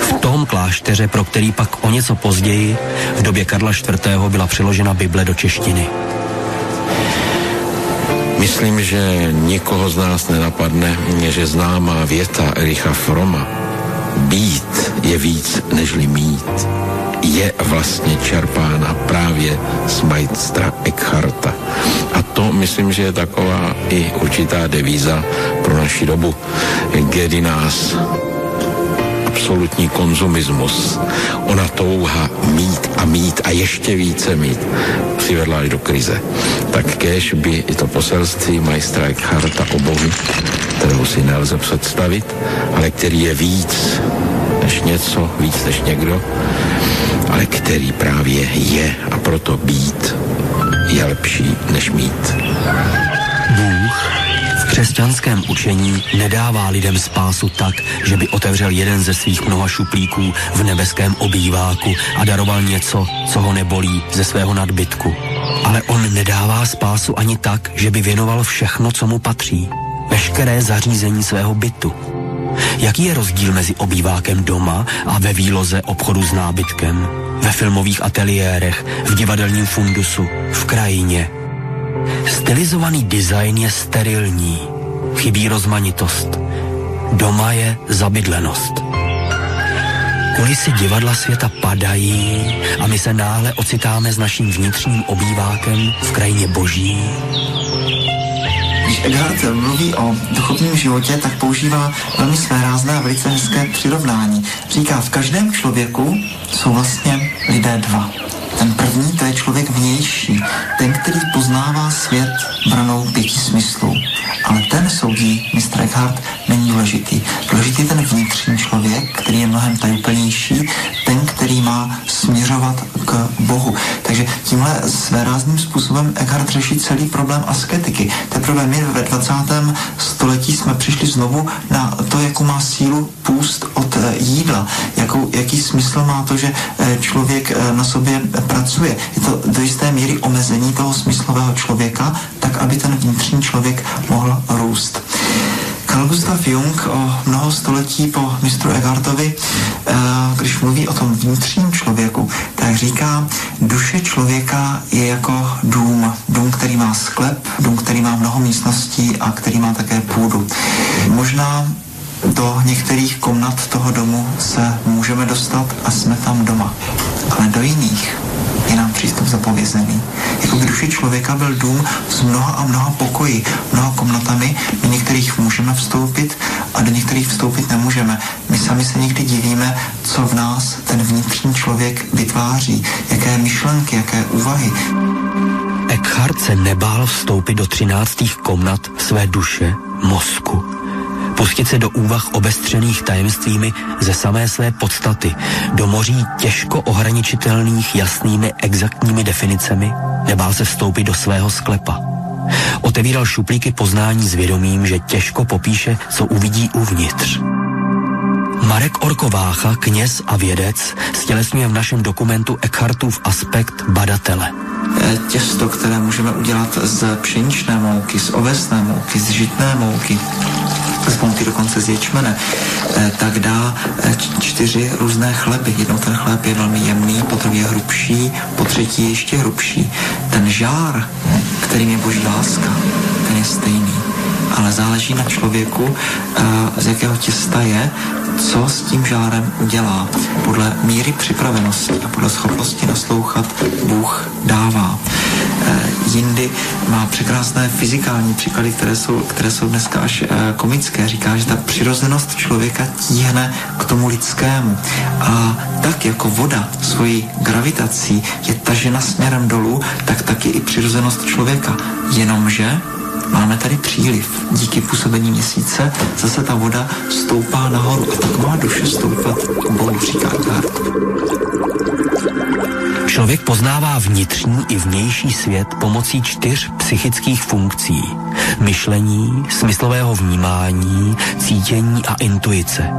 D: V tom klášteře, pro který pak o něco později, v době Karla IV. byla přeložena Bible do češtiny.
F: Myslím, že nikoho z nás nenapadne, že známá věta Ericha Froma být je víc nežli mít je vlastně čerpána právě z majstra Eckharta. A to myslím, že je taková i určitá devíza pro naši dobu, kdy nás absolutní konzumismus, ona touha mít a mít a ještě více mít, přivedla až do krize. Tak kež by i to poselství majstra Eckharta o Bohu, kterou si nelze představit, ale který je víc než něco, víc než někdo, ale který právě je a proto být je lepší než mít.
D: Bůh křesťanském učení nedává lidem spásu tak, že by otevřel jeden ze svých mnoha šuplíků v nebeském obýváku a daroval něco, co ho nebolí ze svého nadbytku. Ale on nedává spásu ani tak, že by věnoval všechno, co mu patří. Veškeré zařízení svého bytu. Jaký je rozdíl mezi obývákem doma a ve výloze obchodu s nábytkem? Ve filmových ateliérech, v divadelním fundusu, v krajině, Stylizovaný design je sterilní, chybí rozmanitost. Doma je zabydlenost. Kulisy divadla světa padají a my se náhle ocitáme s naším vnitřním obývákem v krajině boží.
H: Když Edhard mluví o duchovním životě, tak používá velmi své rázné a velice hezké přirovnání. Říká, v každém člověku jsou vlastně lidé dva. Ten první, to je člověk vnější, ten, který poznává svět branou pěti smyslů. Ale ten, soudí Mr. Eckhart, není důležitý. Důležitý je ten vnitřní člověk, který je mnohem tajuplnější, ten, který má směřovat k Bohu. Takže tímhle svérázným způsobem Eckhart řeší celý problém asketiky. Teprve my ve 20. století jsme přišli znovu na to, jakou má sílu půst od eh, jídla, jakou, jaký smysl má to, že eh, člověk eh, na sobě pracuje. Je to do jisté míry omezení toho smyslového člověka, tak aby ten vnitřní člověk mohl růst. Carl Gustav Jung o mnoho století po mistru Egartovi, eh, když mluví o tom vnitřním člověku, tak říká, duše člověka je jako dům. Dům, který má sklep, dům, který má mnoho místností a který má také půdu. Možná do některých komnat toho domu se můžeme dostat a jsme tam doma. Ale do jiných je nám přístup zapovězený. Jako by duše člověka byl dům s mnoha a mnoha pokoji, mnoha komnatami, do některých můžeme vstoupit a do některých vstoupit nemůžeme. My sami se někdy divíme, co v nás ten vnitřní člověk vytváří, jaké myšlenky, jaké úvahy.
D: Eckhart se nebál vstoupit do třináctých komnat své duše, mozku. Pustit se do úvah obestřených tajemstvími ze samé své podstaty, do moří těžko ohraničitelných jasnými exaktními definicemi, nebál se vstoupit do svého sklepa. Otevíral šuplíky poznání s vědomím, že těžko popíše, co uvidí uvnitř. Marek Orkovácha, kněz a vědec, stělesňuje v našem dokumentu Eckhartův aspekt badatele.
H: Těsto, které můžeme udělat z pšeničné mouky, z ovesné mouky, z žitné mouky, z mouky dokonce z ječmene, eh, tak dá eh, čtyři různé chleby. Jednou ten chléb je velmi jemný, potom je hrubší, po třetí je ještě hrubší. Ten žár, kterým je boží láska, ten je stejný ale záleží na člověku, eh, z jakého těsta je, co s tím žárem udělá. Podle míry připravenosti a podle schopnosti naslouchat Bůh dává. E, jindy má překrásné fyzikální příklady, které jsou, které jsou dneska až e, komické. Říká, že ta přirozenost člověka tíhne k tomu lidskému. A tak jako voda svojí gravitací je tažena směrem dolů, tak taky i přirozenost člověka. Jenomže Máme tady příliv. Díky působení měsíce zase ta voda stoupá nahoru a tak má duše stoupat Bohu, říká Eckhart.
D: Člověk poznává vnitřní i vnější svět pomocí čtyř psychických funkcí. Myšlení, smyslového vnímání, cítění a intuice.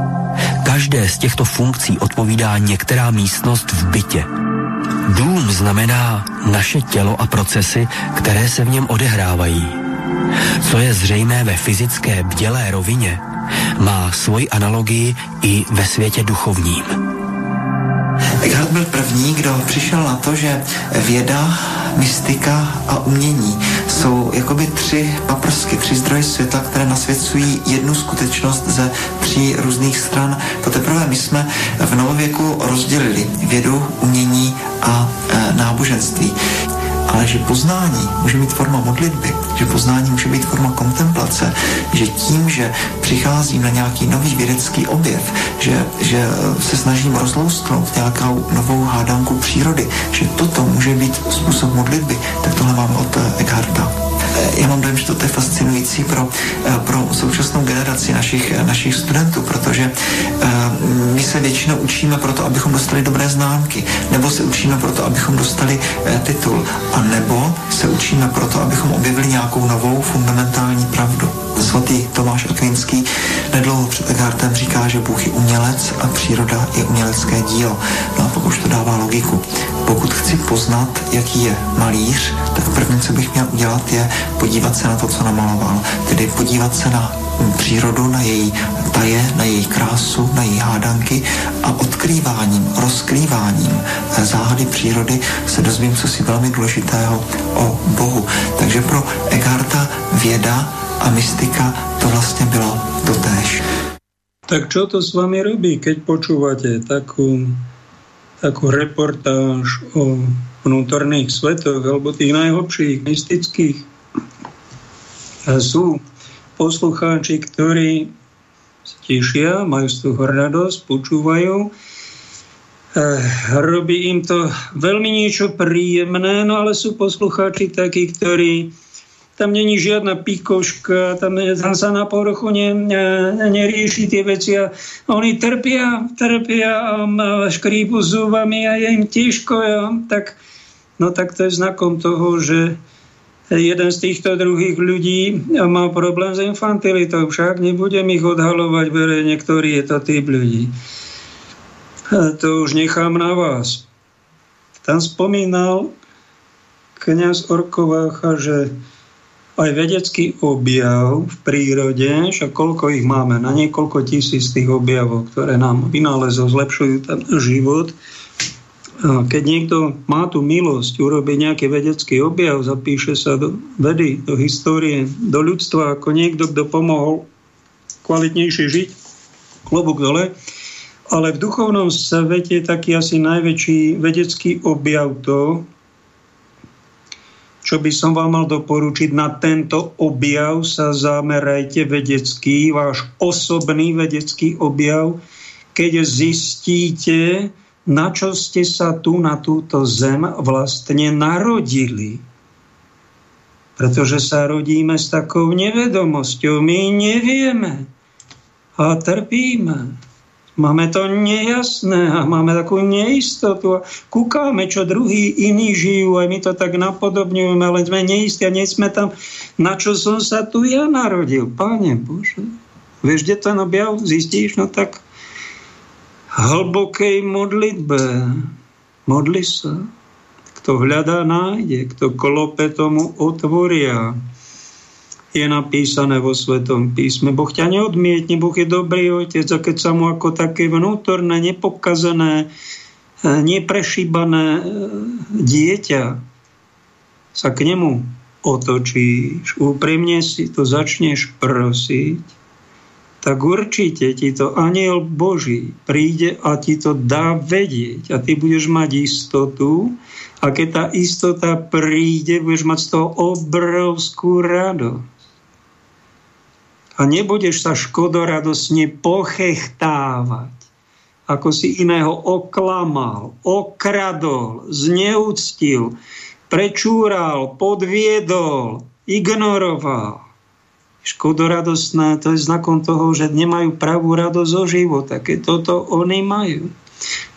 D: Každé z těchto funkcí odpovídá některá místnost v bytě. Dům znamená naše tělo a procesy, které se v něm odehrávají. Co je zřejmé ve fyzické bdělé rovině, má svoji analogii i ve světě duchovním.
H: Eckhart byl první, kdo přišel na to, že věda, mystika a umění jsou jakoby tři paprsky, tři zdroje světa, které nasvěcují jednu skutečnost ze tří různých stran. To teprve my jsme v novověku rozdělili vědu, umění a e, náboženství ale že poznání může mít forma modlitby, že poznání může být forma kontemplace, že tím, že přicházím na nějaký nový vědecký objev, že, že se snažím rozlousknout nějakou novou hádanku přírody, že toto může být způsob modlitby, tak tohle máme od Eckharta. Eh, já mám dojem, že to je fascinující pro, eh, pro současnou generaci našich, eh, našich studentů, protože my se většinou učíme proto, abychom dostali dobré známky, nebo se učíme proto, abychom dostali titul, a nebo se učíme proto, abychom objevili nějakou novou fundamentální pravdu. Svatý Tomáš Akvinský nedlouho před Eckhartem říká, že Bůh je umělec a příroda je umělecké dílo. No a pokud to dává logiku. Pokud chci poznat, jaký je malíř, tak první, co bych měl udělat, je podívat se na to, co namaloval. Tedy podívat se na přírodu, na její taje, na její krásu, na její hádanky a odkrýváním, rozkrýváním záhady přírody se dozvím co si velmi důležitého o Bohu. Takže pro Eckharta věda a mystika to vlastně bylo dotéž.
A: Tak čo to s vami robí, keď počúvate takú, takú reportáž o vnútorných svetoch alebo tých najhlbších mystických? Sú poslucháči, ktorí sa tešia, majú z toho radosť, počúvajú. Eh, robí im to veľmi niečo príjemné, no ale sú poslucháči takí, ktorí tam není žiadna pikoška, tam, tam sa na povrchu ne, ne, nerieši tie veci a oni trpia, trpia a škrípu zubami a je im ťažko, tak, no tak to je znakom toho, že jeden z týchto druhých ľudí má problém s infantilitou, však nebudem ich odhalovať verejne, ktorý je to typ ľudí. To už nechám na vás. Tam spomínal kniaz Orkovácha, že aj vedecký objav v prírode, však koľko ich máme, na niekoľko tisíc tých objavov, ktoré nám vynálezov zlepšujú ten život. Keď niekto má tú milosť urobiť nejaký vedecký objav, zapíše sa do vedy, do histórie, do ľudstva, ako niekto, kto pomohol kvalitnejšie žiť, klobúk dole. Ale v duchovnom svete je taký asi najväčší vedecký objav to, čo by som vám mal doporučiť, na tento objav sa zamerajte vedecký, váš osobný vedecký objav, keď zistíte, na čo ste sa tu na túto zem vlastne narodili. Pretože sa rodíme s takou nevedomosťou. My nevieme a trpíme. Máme to nejasné a máme takú neistotu a kúkame, čo druhý iní žijú, aj my to tak napodobňujeme, ale sme neistí a nie sme tam, na čo som sa tu ja narodil. Páne Bože, vieš, kde ten objav zistíš? No tak hlbokej modlitbe. Modli sa. Kto hľadá, nájde. Kto klope, tomu otvoria je napísané vo Svetom písme. Boh ťa neodmietne, Boh je dobrý otec a keď sa mu ako také vnútorné, nepokazané, e, neprešíbané e, dieťa sa k nemu otočíš, úprimne si to začneš prosiť, tak určite ti to aniel Boží príde a ti to dá vedieť a ty budeš mať istotu a keď tá istota príde, budeš mať z toho obrovskú radosť a nebudeš sa škodoradosne pochechtávať, ako si iného oklamal, okradol, zneúctil, prečúral, podviedol, ignoroval. Škodoradosné, to je znakom toho, že nemajú pravú radosť zo života, keď toto oni majú.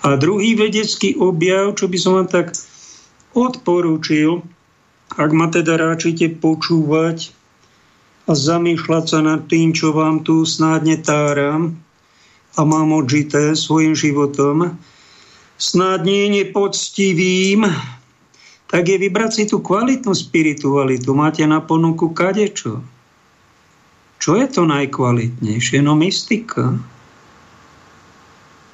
A: A druhý vedecký objav, čo by som vám tak odporúčil, ak ma teda ráčite počúvať, a zamýšľať sa nad tým, čo vám tu snádne táram a mám odžité svojim životom, snad nie nepoctivým, tak je vybrať si tú kvalitnú spiritualitu. Máte na ponuku kadečo. Čo je to najkvalitnejšie? No mystika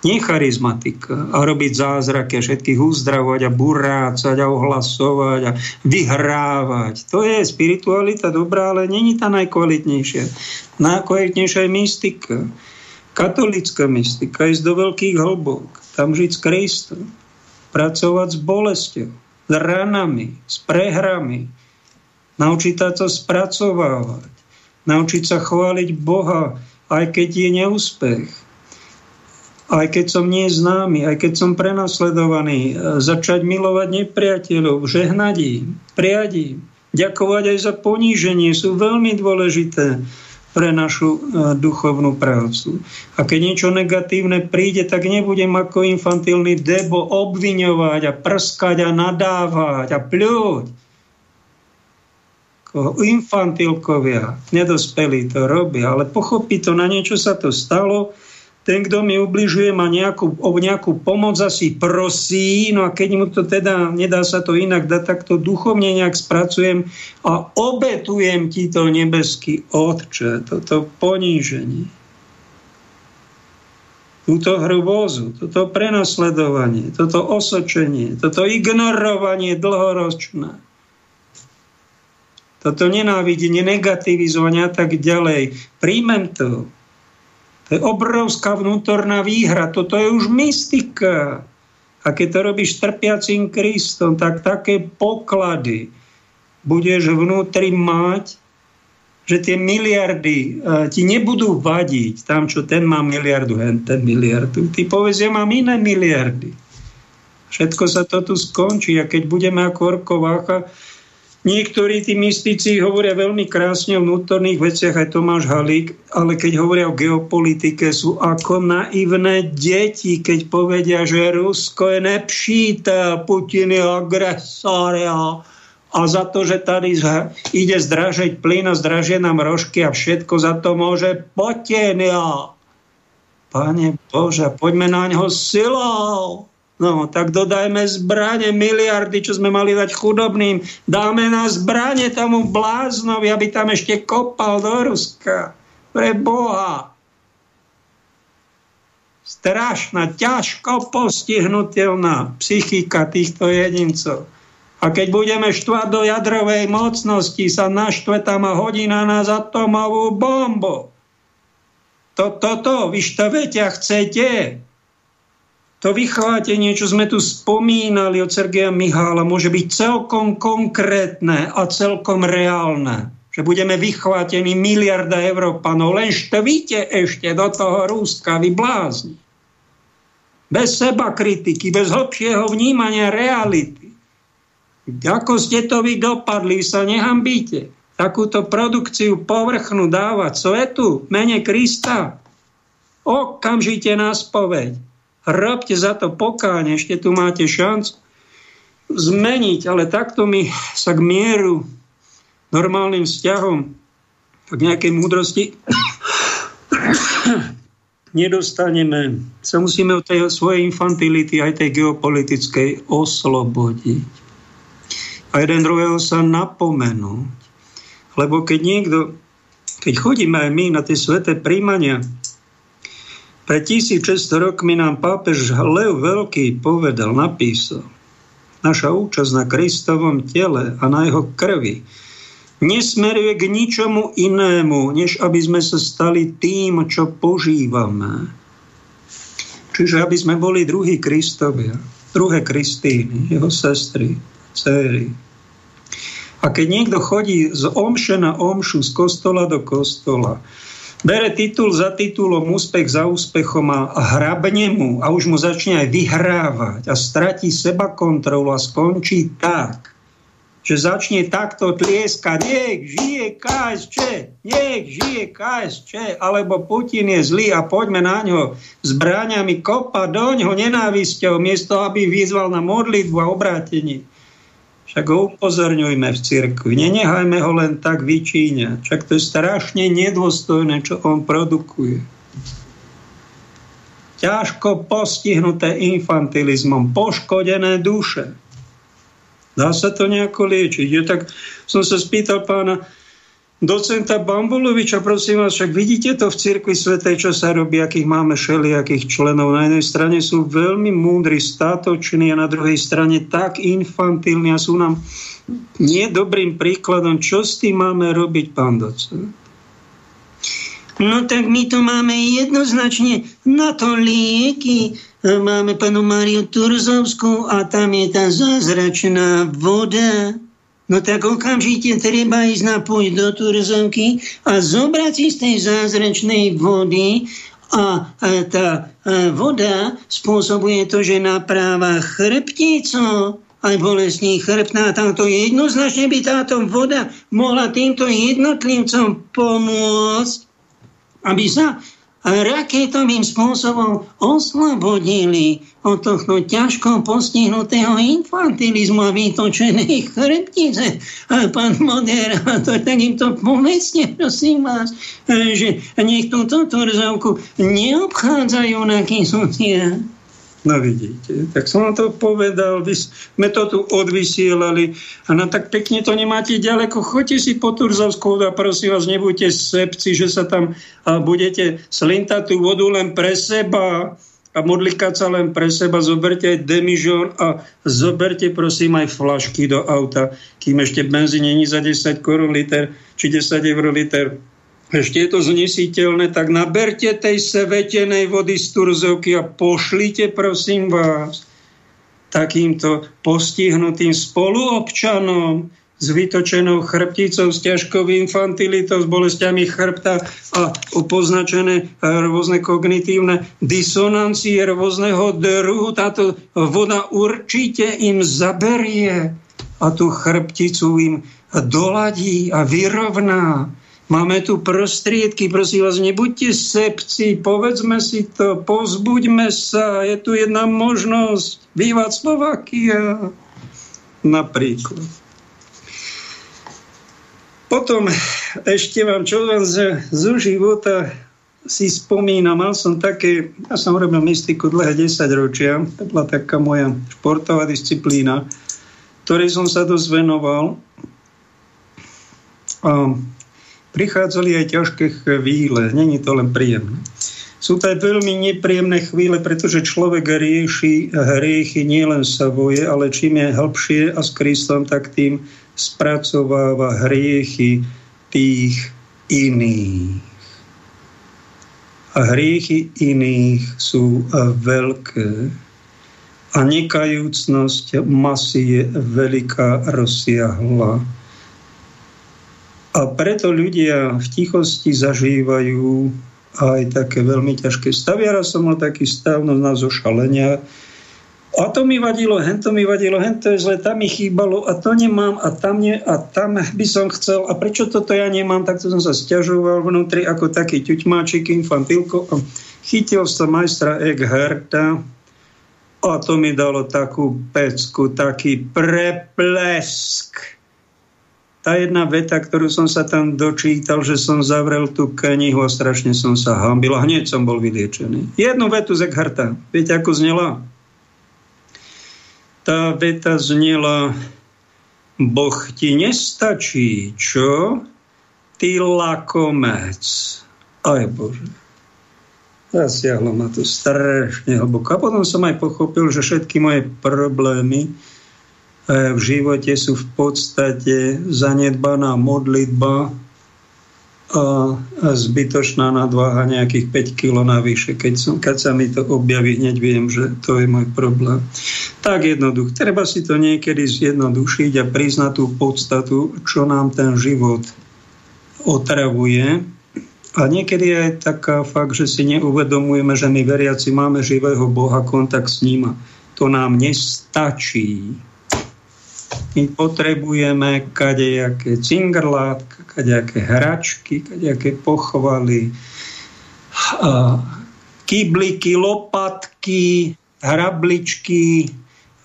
A: nie charizmatika a robiť zázraky a všetkých uzdravovať a burácať a ohlasovať a vyhrávať. To je spiritualita dobrá, ale není tá najkvalitnejšia. Najkvalitnejšia je mystika. Katolická mystika, ísť do veľkých hlbok, tam žiť s Kristom, pracovať s bolestou, s ranami, s prehrami, naučiť sa to spracovávať, naučiť sa chváliť Boha, aj keď je neúspech, aj keď som nie známy, aj keď som prenasledovaný, e, začať milovať nepriateľov, žehnať im, prijať im, ďakovať aj za poníženie sú veľmi dôležité pre našu e, duchovnú prácu. A keď niečo negatívne príde, tak nebudem ako infantilný debo obviňovať a prskať a nadávať a pľúť. Infantilkovia, nedospelí to robia, ale pochopí to, na niečo sa to stalo, ten, kto mi ubližuje, má nejakú, o nejakú pomoc, asi prosí, no a keď mu to teda, nedá sa to inak dať, tak to duchovne nejak spracujem a obetujem ti to nebeský Otče, toto poníženie. Túto hrubózu, toto prenasledovanie, toto osočenie, toto ignorovanie dlhoročné toto nenávidenie, negativizovanie a tak ďalej. Príjmem to. To je obrovská vnútorná výhra. Toto je už mystika. A keď to robíš trpiacím Kristom, tak také poklady budeš vnútri mať, že tie miliardy uh, ti nebudú vadiť tam, čo ten má miliardu, hen ten miliardu. Ty povieš, ja mám iné miliardy. Všetko sa to tu skončí a keď budeme ako orkovácha, Niektorí tí mystici hovoria veľmi krásne o vnútorných veciach, aj Tomáš Halík, ale keď hovoria o geopolitike, sú ako naivné deti, keď povedia, že Rusko je nepšítel, Putin je agresor a za to, že tady ide zdražiť plyn a zdražie nám rožky a všetko za to môže Putin. Pane Bože, poďme na ňo silou. No, tak dodajme zbranie, miliardy, čo sme mali dať chudobným. Dáme na zbranie tomu bláznovi, aby tam ešte kopal do Ruska. Pre Boha. Strašná, ťažko postihnutelná psychika týchto jedincov. A keď budeme štvať do jadrovej mocnosti, sa naštve tam a hodí na nás atomovú bombu. To, to, to, vy števete a chcete. To vychvátenie, čo sme tu spomínali od Sergeja Mihála, môže byť celkom konkrétne a celkom reálne. Že budeme vychvátení miliarda Európanov. Len štvíte ešte do toho Rúska, vy blázni. Bez seba kritiky, bez hlbšieho vnímania reality. Ako ste to vy dopadli, sa nehambíte. Takúto produkciu povrchnú dávať svetu, mene Krista. Okamžite nás povedť robte za to pokáne, ešte tu máte šancu zmeniť, ale takto my sa k mieru, normálnym vzťahom, k nejakej múdrosti nedostaneme. Sa musíme od tej svojej infantility aj tej geopolitickej oslobodiť. A jeden druhého sa napomenúť. Lebo keď niekto, keď chodíme aj my na tie sveté príjmania, pre 1600 rokmi nám pápež Lev Veľký povedal, napísal, naša účasť na Kristovom tele a na jeho krvi nesmeruje k ničomu inému, než aby sme sa stali tým, čo požívame. Čiže aby sme boli druhí Kristovia, druhé Kristíny, jeho sestry, céry. A keď niekto chodí z omše na omšu, z kostola do kostola, bere titul za titulom, úspech za úspechom a hrabne mu a už mu začne aj vyhrávať a stratí seba kontrolu a skončí tak, že začne takto tlieskať, nech žije KSČ, nech žije KSČ, alebo Putin je zlý a poďme na ňo zbraniami kopa do ňo nenávisťou, miesto aby vyzval na modlitbu a obrátenie. Však ho upozorňujme v cirkvi. Nenehajme ho len tak vyčíňať. Však to je strašne nedôstojné, čo on produkuje. Ťažko postihnuté infantilizmom, poškodené duše. Dá sa to nejako liečiť. Je tak som sa spýtal pána docenta Bambuloviča, prosím vás, však vidíte to v cirkvi svetej, čo sa robí, akých máme všelijakých členov. Na jednej strane sú veľmi múdri, státoční a na druhej strane tak infantilní a sú nám nedobrým príkladom, čo s tým máme robiť, pán docent.
I: No tak my tu máme jednoznačne na to lieky. Máme panu Mariu Turzovskú a tam je tá zázračná voda. No tak okamžite treba ísť na do Turzovky a zobrať z tej zázračnej vody a, tá voda spôsobuje to, že napráva chrbtico aj bolestní chrbtná. Tamto jednoznačne by táto voda mohla týmto jednotlivcom pomôcť, aby sa raketovým spôsobom oslobodili od tohto ťažko postihnutého infantilizmu a vytočenej chrbtice. A pán moderátor, tak im to povedzte, prosím vás, že nech túto turzovku neobchádzajú na kysutia.
A: No vidíte, tak som vám to povedal, vy sme to tu odvysielali. A na tak pekne to nemáte ďaleko. Choďte si po Turzovskou a prosím vás, nebuďte sepci, že sa tam a budete slintať tú vodu len pre seba a modlikať sa len pre seba, zoberte aj demižon a zoberte prosím aj flašky do auta, kým ešte benzín není za 10 korun liter či 10 eur liter ešte je to znesiteľné, tak naberte tej sevetenej vody z Turzovky a pošlite, prosím vás, takýmto postihnutým spoluobčanom s vytočenou chrbticou, s ťažkou infantilitou, s bolestiami chrbta a poznačené rôzne kognitívne disonancie rôzneho druhu. Táto voda určite im zaberie a tú chrbticu im doladí a vyrovná Máme tu prostriedky, prosím vás, nebuďte sepci, povedzme si to, pozbuďme sa, je tu jedna možnosť, bývať Slovakia napríklad. Potom ešte vám, čo vám z, z života si spomínam, mal som také, ja som robil mystiku dlhé 10 ročia, to bola taká moja športová disciplína, ktorej som sa dosť venoval. A prichádzali aj ťažké chvíle. Není to len príjemné. Sú to aj veľmi nepríjemné chvíle, pretože človek rieši hriechy nielen svoje, ale čím je hĺbšie a s Kristom, tak tým spracováva hriechy tých iných. A hriechy iných sú veľké a nekajúcnosť masy je veľká, rozsiahla. A preto ľudia v tichosti zažívajú aj také veľmi ťažké stavy. Ja som mal taký stav no, na zošalenia. A to mi vadilo, hen to mi vadilo, hen to je zle, tam mi chýbalo a to nemám a tam nie a tam by som chcel a prečo toto ja nemám, tak to som sa stiažoval vnútri ako taký ťuťmáčik, infantilko a chytil som majstra Eckharta, a to mi dalo takú pecku, taký preplesk. Tá jedna veta, ktorú som sa tam dočítal, že som zavrel tú knihu a strašne som sa hambil a hneď som bol vyliečený. Jednu vetu z Eckharta. Viete, ako znela? Tá veta znela Boh ti nestačí, čo? Ty lakomec. Aj Bože. Zasiahlo ma to strašne hlboko. A potom som aj pochopil, že všetky moje problémy v živote sú v podstate zanedbaná modlitba a zbytočná nadváha nejakých 5 kg navyše. Keď, som, keď sa mi to objaví, hneď viem, že to je môj problém. Tak jednoducho. Treba si to niekedy zjednodušiť a priznať tú podstatu, čo nám ten život otravuje a niekedy je taká fakt, že si neuvedomujeme, že my veriaci máme živého Boha, kontakt s ním. To nám nestačí. My potrebujeme kadejaké cingrlátka, kadejaké hračky, kadejaké pochvaly, kybliky, lopatky, hrabličky,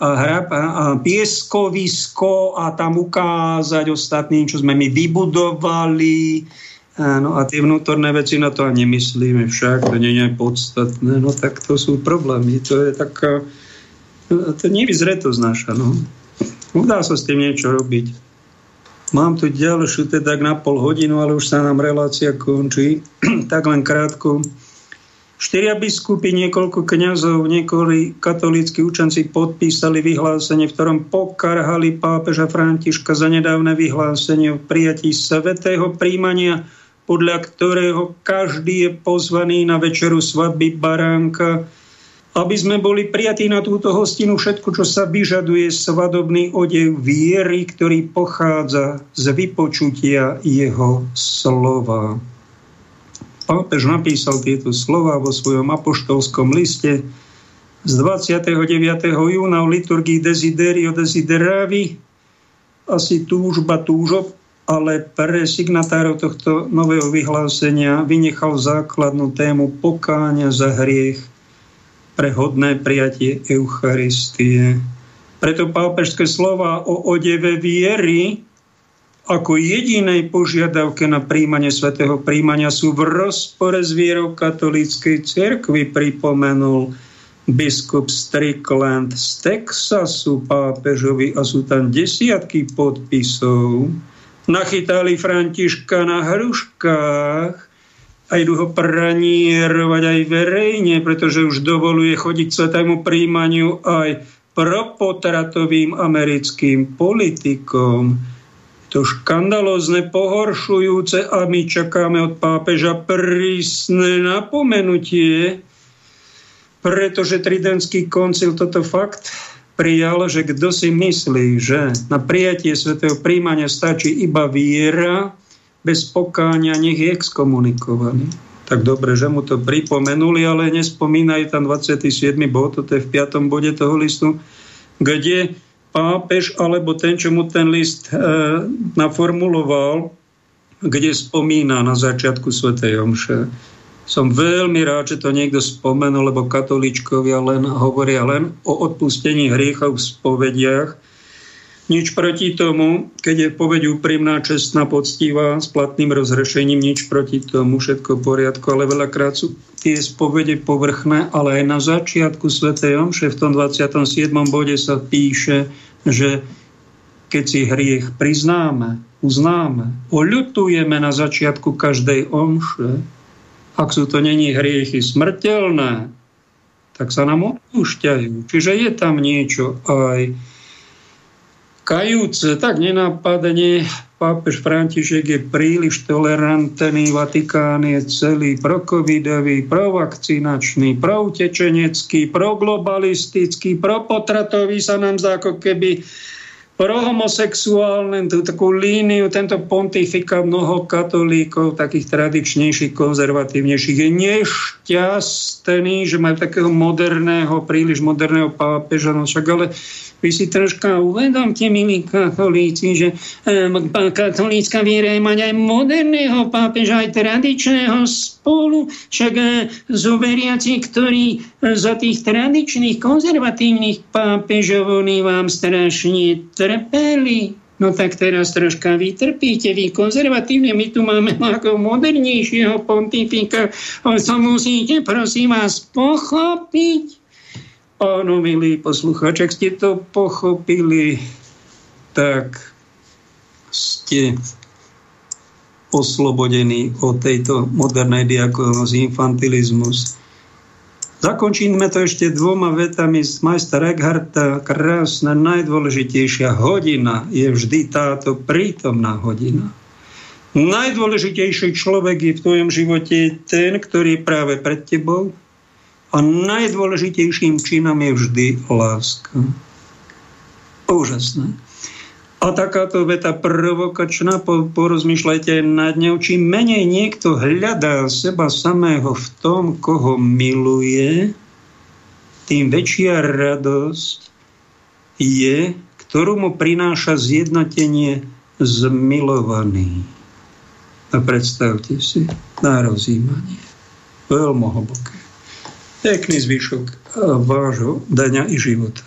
A: hrab, a pieskovisko a tam ukázať ostatným, čo sme my vybudovali, Áno, a tie vnútorné veci na to ani nemyslíme však, to nie je podstatné, no tak to sú problémy. To je taká, to nevyzretosť naša, no. Udá sa s tým niečo robiť. Mám tu ďalšiu teda na pol hodinu, ale už sa nám relácia končí. tak len krátko. Štyria biskupy, niekoľko kňazov, niekoľko katolíckí učenci podpísali vyhlásenie, v ktorom pokarhali pápeža Františka za nedávne vyhlásenie o prijatí svetého príjmania podľa ktorého každý je pozvaný na večeru svadby baránka, aby sme boli prijatí na túto hostinu všetko, čo sa vyžaduje, svadobný odev viery, ktorý pochádza z vypočutia jeho slova. Pápež napísal tieto slova vo svojom apoštolskom liste z 29. júna v liturgii Desiderio Desideravi, asi túžba túžob, ale pre signatárov tohto nového vyhlásenia vynechal základnú tému pokáňa za hriech pre hodné prijatie Eucharistie. Preto pápežské slova o odeve viery ako jedinej požiadavke na príjmanie svätého príjmania sú v rozpore s vierou katolíckej cirkvi, pripomenul biskup Strickland z Texasu pápežovi a sú tam desiatky podpisov nachytali Františka na hruškách a idú ho pranierovať aj verejne, pretože už dovoluje chodiť svetému príjmaniu aj propotratovým americkým politikom. To škandalozne, pohoršujúce a my čakáme od pápeža prísne napomenutie, pretože Tridentský koncil toto fakt prijal, že kto si myslí, že na prijatie svetého príjmania stačí iba viera, bez pokáňa nech je exkomunikovaný. Tak dobre, že mu to pripomenuli, ale nespomínajú tam 27. bod, toto je v 5. bode toho listu, kde pápež alebo ten, čo mu ten list e, naformuloval, kde spomína na začiatku svätej Omše som veľmi rád, že to niekto spomenul, lebo katolíčkovia len hovoria len o odpustení hriechov v spovediach. Nič proti tomu, keď je povedť úprimná, čestná, poctivá, s platným rozhrešením, nič proti tomu, všetko v poriadku, ale veľakrát sú tie spovede povrchné, ale aj na začiatku Sv. Omše v tom 27. bode sa píše, že keď si hriech priznáme, uznáme, oľutujeme na začiatku každej omše, ak sú to není hriechy smrteľné, tak sa nám odpúšťajú. Čiže je tam niečo aj kajúce, tak nenápadne pápež František je príliš tolerantný, Vatikán je celý procovidový, provakcinačný, proutečenecký, proglobalistický, propotratový sa nám zdá ako keby prohomosexuálne, tú takú líniu, tento pontifika mnoho katolíkov, takých tradičnejších, konzervatívnejších, je nešťastný, že majú takého moderného, príliš moderného pápeža, no však ale vy si troška uvedomte, milí katolíci, že um, katolícka viera je aj moderného pápeža, aj tradičného spolu. Však sú veriaci, ktorí uh, za tých tradičných, konzervatívnych pápežov oni vám strašne trpeli. No tak teraz troška vytrpíte, vy konzervatívne, my tu máme ako modernejšieho pontifika, to musíte prosím vás pochopiť. Áno, milí poslucháči, ak ste to pochopili, tak ste oslobodení od tejto modernej diagnózy infantilizmus. Zakončíme to ešte dvoma vetami z majstra Eckharta. Krásna, najdôležitejšia hodina je vždy táto prítomná hodina. Najdôležitejší človek je v tvojom živote ten, ktorý je práve pred tebou, a najdôležitejším činom je vždy láska. Úžasné. A takáto veta provokačná, porozmýšľajte nad ňou, čím menej niekto hľadá seba samého v tom, koho miluje, tým väčšia radosť je, ktorú mu prináša zjednotenie z milovaný. A predstavte si, na rozjímanie. Veľmi hlboké. Pekný zvyšok vášho dňa i života.